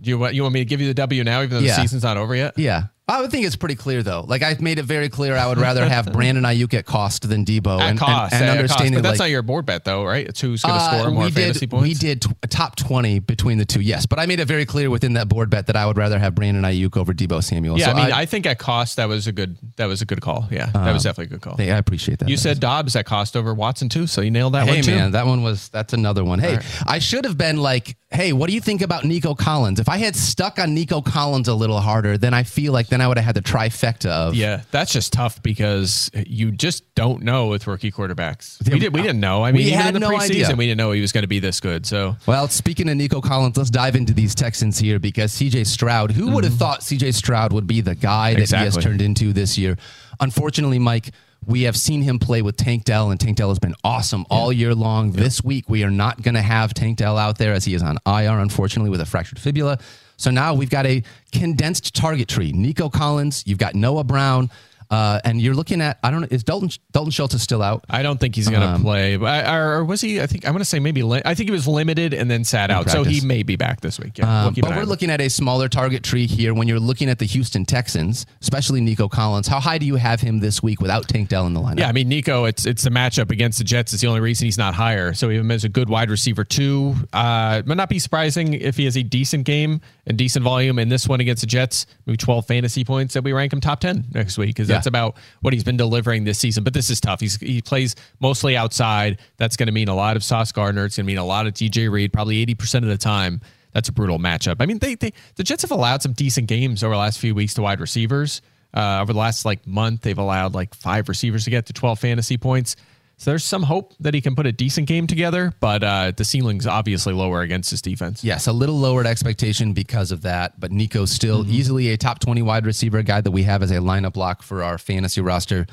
Do you want you want me to give you the W now, even though Yeah. the season's not over yet? Yeah, I would think it's pretty clear though. Like I've made it very clear, I would rather have Brandon Aiyuk at cost than Deebo, At and, cost, and, and at cost. understanding but that's like, not your board bet though, right? It's who's going to Uh, score more we fantasy did, points. We did a top 20 between the two, yes. But I made it very clear within that board bet that I would rather have Brandon Aiyuk over Deebo Samuel. Yeah, So I mean, I, think at cost that was a good that was a good call. Yeah, that was definitely a good call. hey, I appreciate that. You guys. said Doubs at cost over Watson too, so you nailed that Hey one too. man, that one was that's another one. Hey, I should have been like, hey, what do you think about Nico Collins? If I had stuck on Nico Collins a little harder, then I feel like then I would have had the trifecta of Yeah, that's just tough because you just don't know with rookie quarterbacks. We did we didn't know. I mean, We even had in the no preseason, idea. we didn't know he was going to be this good. So Well, speaking of Nico Collins, let's dive into these Texans here because CJ Stroud, who would have thought CJ Stroud would be the guy that he has Mm-hmm. Turned into this year? Unfortunately, Mike, we have seen him play with Tank Dell, and Tank Dell has been awesome all year long. This week, we are not going to have Tank Dell out there as he is on IR, unfortunately, with a fractured fibula. So now we've got a condensed target tree. Nico Collins, you've got Noah Brown, uh, and you're looking at, I don't know, is Dalton, Dalton Schultz is still out? I don't think he's going to Um, play. Or, or was he? I think I'm going to say maybe. Li- I think he was limited and then sat out. So he may be back this week. Yeah, Um, We'll but we're looking at a smaller target tree here. When you're looking at the Houston Texans, especially Nico Collins, how high do you have him this week without Tank Dell in the lineup? Yeah, I mean Nico, it's it's the matchup against the Jets. It's the only reason he's not higher. So even as a good wide receiver too, uh, might not be surprising if he has a decent game and decent volume in this one against the Jets. Maybe twelve fantasy points that we rank him top ten next week because that's about what he's been delivering this season. But this is tough. He's he plays mostly outside. That's going to mean a lot of Sauce Gardner. It's going to mean a lot of DJ Reed. Probably eighty percent of the time. That's a brutal matchup. I mean, they, they the Jets have allowed some decent games over the last few weeks to wide receivers. Uh, over the last like month, they've allowed like five receivers to get to 12 fantasy points. So there's some hope that he can put a decent game together, but uh, the ceiling's obviously lower against his defense. Yes, a little lowered expectation because of that, but Nico's still Mm-hmm. easily a top 20 wide receiver guy that we have as a lineup block for our fantasy roster.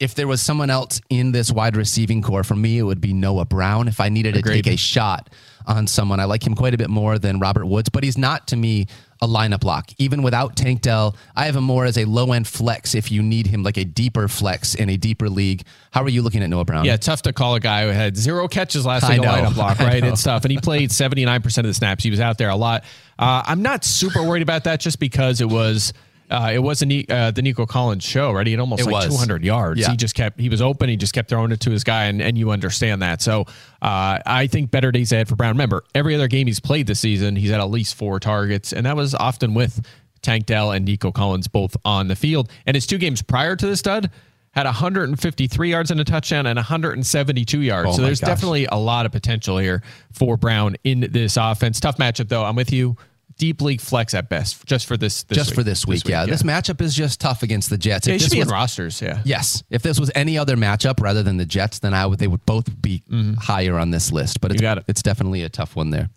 If there was someone else in this wide receiving corps, for me, it would be Noah Brown. If I needed to Agreed. take a shot on someone, I like him quite a bit more than Robert Woods, but he's not to me a lineup lock. Even without Tank Dell, I have him more as a low end flex if you need him like a deeper flex in a deeper league. How are you looking at Noah Brown? Yeah, tough to call a guy who had zero catches last week a lineup block, I right? It's tough. And he played 79% of the snaps. He was out there a lot. Uh, I'm not super worried about that just because it was. Uh, it was a, uh, the Nico Collins show, right? He had almost It like was. 200 yards. Yeah. He just kept, he was open. He just kept throwing it to his guy, and, and you understand that. So uh, I think better days ahead for Brown. Remember, every other game he's played this season, he's had at least four targets, and that was often with Tank Dell and Nico Collins both on the field. And his two games prior to the stud had 153 yards and a touchdown and 172 yards. Oh so there's gosh. definitely a lot of potential here for Brown in this offense. Tough matchup though. I'm with you. Deep league flex at best, just for this. this just week. for this week. yeah. this matchup is just tough against the Jets. Yeah, If should this be in was- rosters. Yeah. Yes, if this was any other matchup rather than the Jets, then I would they would both be higher on this list. But it's, Mm-hmm. it. it's definitely a tough one there.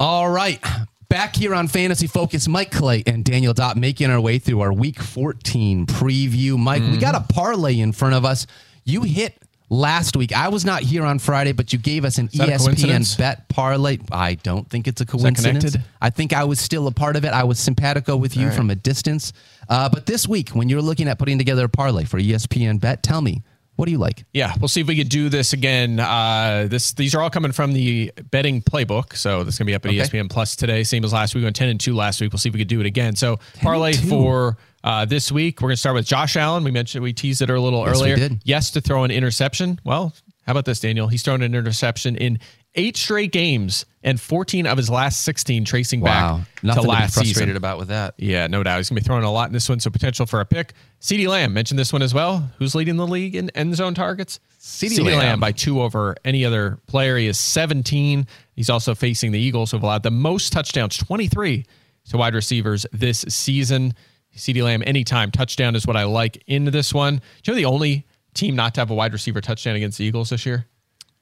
All right, back here on Fantasy Focus, Mike Clay and Daniel Dopp making our way through our Week 14 preview. Mike, we got a Mm-hmm. parlay in front of us. You hit last week. I was not here on Friday, but you gave us an ESPN bet parlay. I don't think it's a coincidence. I think I was still a part of it. I was simpatico with you from a distance. Uh, but this week, when you're looking at putting together a parlay for ESPN Bet, tell me, what do you like? Yeah, we'll see if we could do this again. Uh, this these are all coming from the betting playbook, so this is gonna be up at Okay. ESPN Plus today, same as last week. We went ten and two last week. We'll see if we could do it again. So parlay for uh, this week, we're gonna start with Josh Allen. We mentioned we teased it a little Yes, we earlier. did. Yes, to throw an interception. Well, how about this, Daniel? He's thrown an interception in eight straight games and 14 of his last 16 tracing Wow, back nothing to to be frustrated season. about with that. Yeah, no doubt. He's going to be throwing a lot in this one, so potential for a pick. CeeDee Lamb, mentioned this one as well. Who's leading the league in end zone targets? CeeDee CeeDee Lamb. Lamb by two over any other player. He is 17. He's also facing the Eagles, who have allowed the most touchdowns, 23, to wide receivers this season. CeeDee Lamb, anytime touchdown is what I like in this one. Do you know the only team not to have a wide receiver touchdown against the Eagles this year?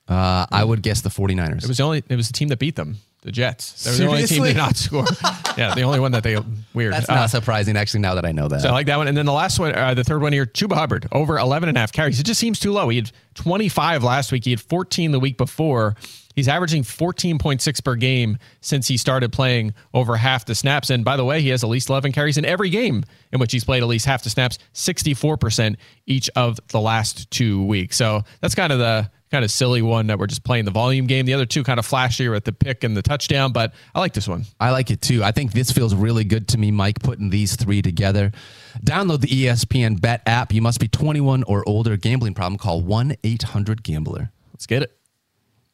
Uh, I would guess the 49ers. It was the only. It was the team that beat them, the Jets. They were the only team Seriously? to not score. yeah, the only one that they weird. That's Uh, not surprising, actually, now that I know that. So I like that one. And then the last one, uh, the third one here, Chuba Hubbard, over 11 and a half carries. It just seems too low. He had 25 last week. He had 14 the week before. He's averaging 14.6 per game since he started playing over half the snaps. And by the way, he has at least 11 carries in every game in which he's played at least half the snaps, 64% each of the last two weeks. So that's kind of the kind of silly one that we're just playing the volume game. The other two kind of flashier at the pick and the touchdown, but I like this one. I like it too. I think this feels really good to me, Mike, putting these three together. Download the ESPN Bet app. You must be 21 or older. Gambling problem, call 1 800 Gambler. Let's get it.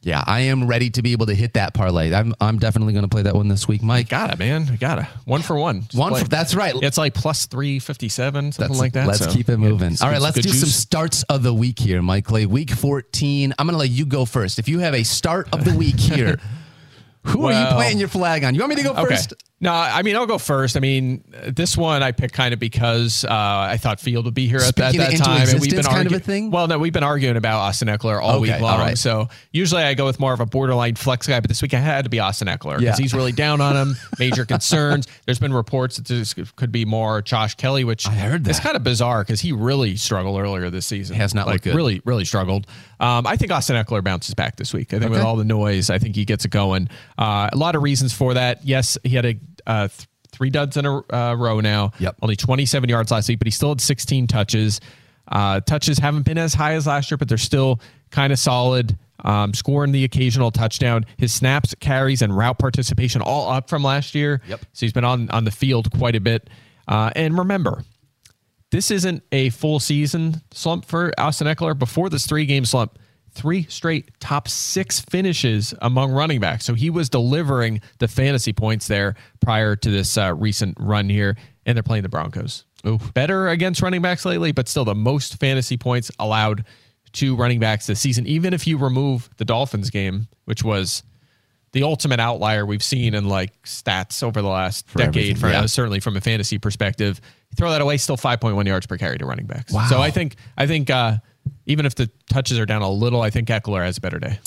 Yeah, I am ready to be able to hit that parlay. I'm, I'm definitely going to play that one this week, Mike. Got it, man. I got it. One for one. Just One for, that's right. It's like plus 357, something That's- like that. Let's So, keep it moving. it's All right, let's do some starts of the week here, Mike Clay. Week 14. I'm going to let you go first. If you have a start of the week here, who are you Well- planting your flag on? You want me to go Okay. first? No, I mean I'll go first. I mean this one I picked kind of because uh, I thought Field would be here at, at that time, and we've been kind of a thing? Well, no, we've been arguing about Austin Ekeler all Okay, week long. all right. So usually I go with more of a borderline flex guy, but this week I had to be Austin Ekeler because Yeah. he's really down on him. Major concerns. There's been reports that this could be more Josh Kelley, which I heard that. It's kind of bizarre because he really struggled earlier this season. He Has not like looked good. really, really struggled. Um, I think Austin Ekeler bounces back this week. I think with all the noise, I think he gets it going. Uh, a lot of reasons for that. Yes, he had a uh, th- three duds in a uh, row now. Yep. Only 27 yards last week, but he still had 16 touches. Uh, touches haven't been as high as last year, but they're still kind of solid. Um, scoring the occasional touchdown. His snaps, carries, and route participation all up from last year. Yep. So he's been on on the field quite a bit. Uh, and remember, this isn't a full season slump for Austin Ekeler. Before this three game slump, three straight top six finishes among running backs. So he was delivering the fantasy points there prior to this uh, recent run here. And they're playing the Broncos. Better against running backs lately, but still the most fantasy points allowed to running backs this season. Even if you remove the Dolphins game, which was the ultimate outlier we've seen in like stats over the last decade, for, yeah. certainly from a fantasy perspective. You throw that away, still 5.1 yards per carry to running backs. Wow. So I think I think uh, even if the touches are down a little, I think Ekeler has a better day.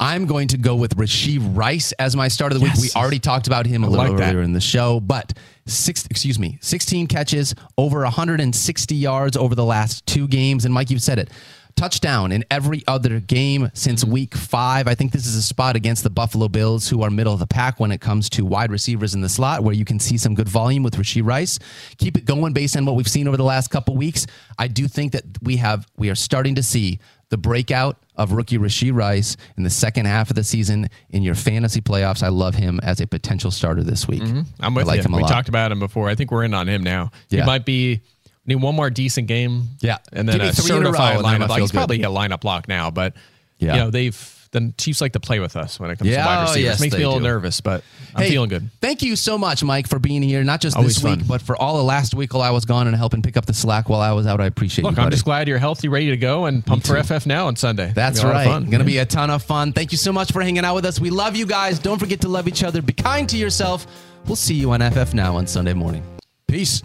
I'm going to go with Rashee Rice as my start of the week. We already talked about him a little like that. earlier in the show, but six, excuse me, 16 catches, over 160 yards over the last two games. And Mike, you've said it. Touchdown in every other game since week five. I think this is a spot against the Buffalo Bills, who are middle of the pack when it comes to wide receivers in the slot, where you can see some good volume with Rashee Rice. Keep it going based on what we've seen over the last couple weeks. I do think that we have we are starting to see the breakout of rookie Rashee Rice in the second half of the season in your fantasy playoffs. I love him as a potential starter this week. Mm-hmm. I'm with I like you. him a we lot. talked about him before. I think we're in on him now. Yeah. He might be need one more decent game. Yeah. and then a three in a row, certified and lineup. gonna he's good. probably a lineup lock now, but Yeah. you know they've the Chiefs like to play with us when it comes Yeah, to wide oh, receivers. yes, Makes me a little do. nervous, but I'm Hey, feeling good. Thank you so much, Mike, for being here. Not just Always this week, fun. but for all the last week while I was gone and helping pick up the slack while I was out. I appreciate it. Look, you. I'm just glad you're healthy, ready to go, and pumped for FF now on Sunday. That's Gonna a right. of fun. Going to be a ton of fun. Thank you so much for hanging out with us. We love you guys. Don't forget to love each other. Be kind to yourself. We'll see you on FF Now on Sunday morning. Peace.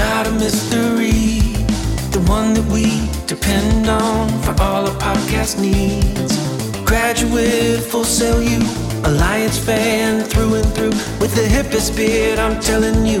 Not a mystery. The one that we depend on for all our podcast needs. Graduate, full sell you, Alliance fan through and through. With the hippest beard, I'm telling you,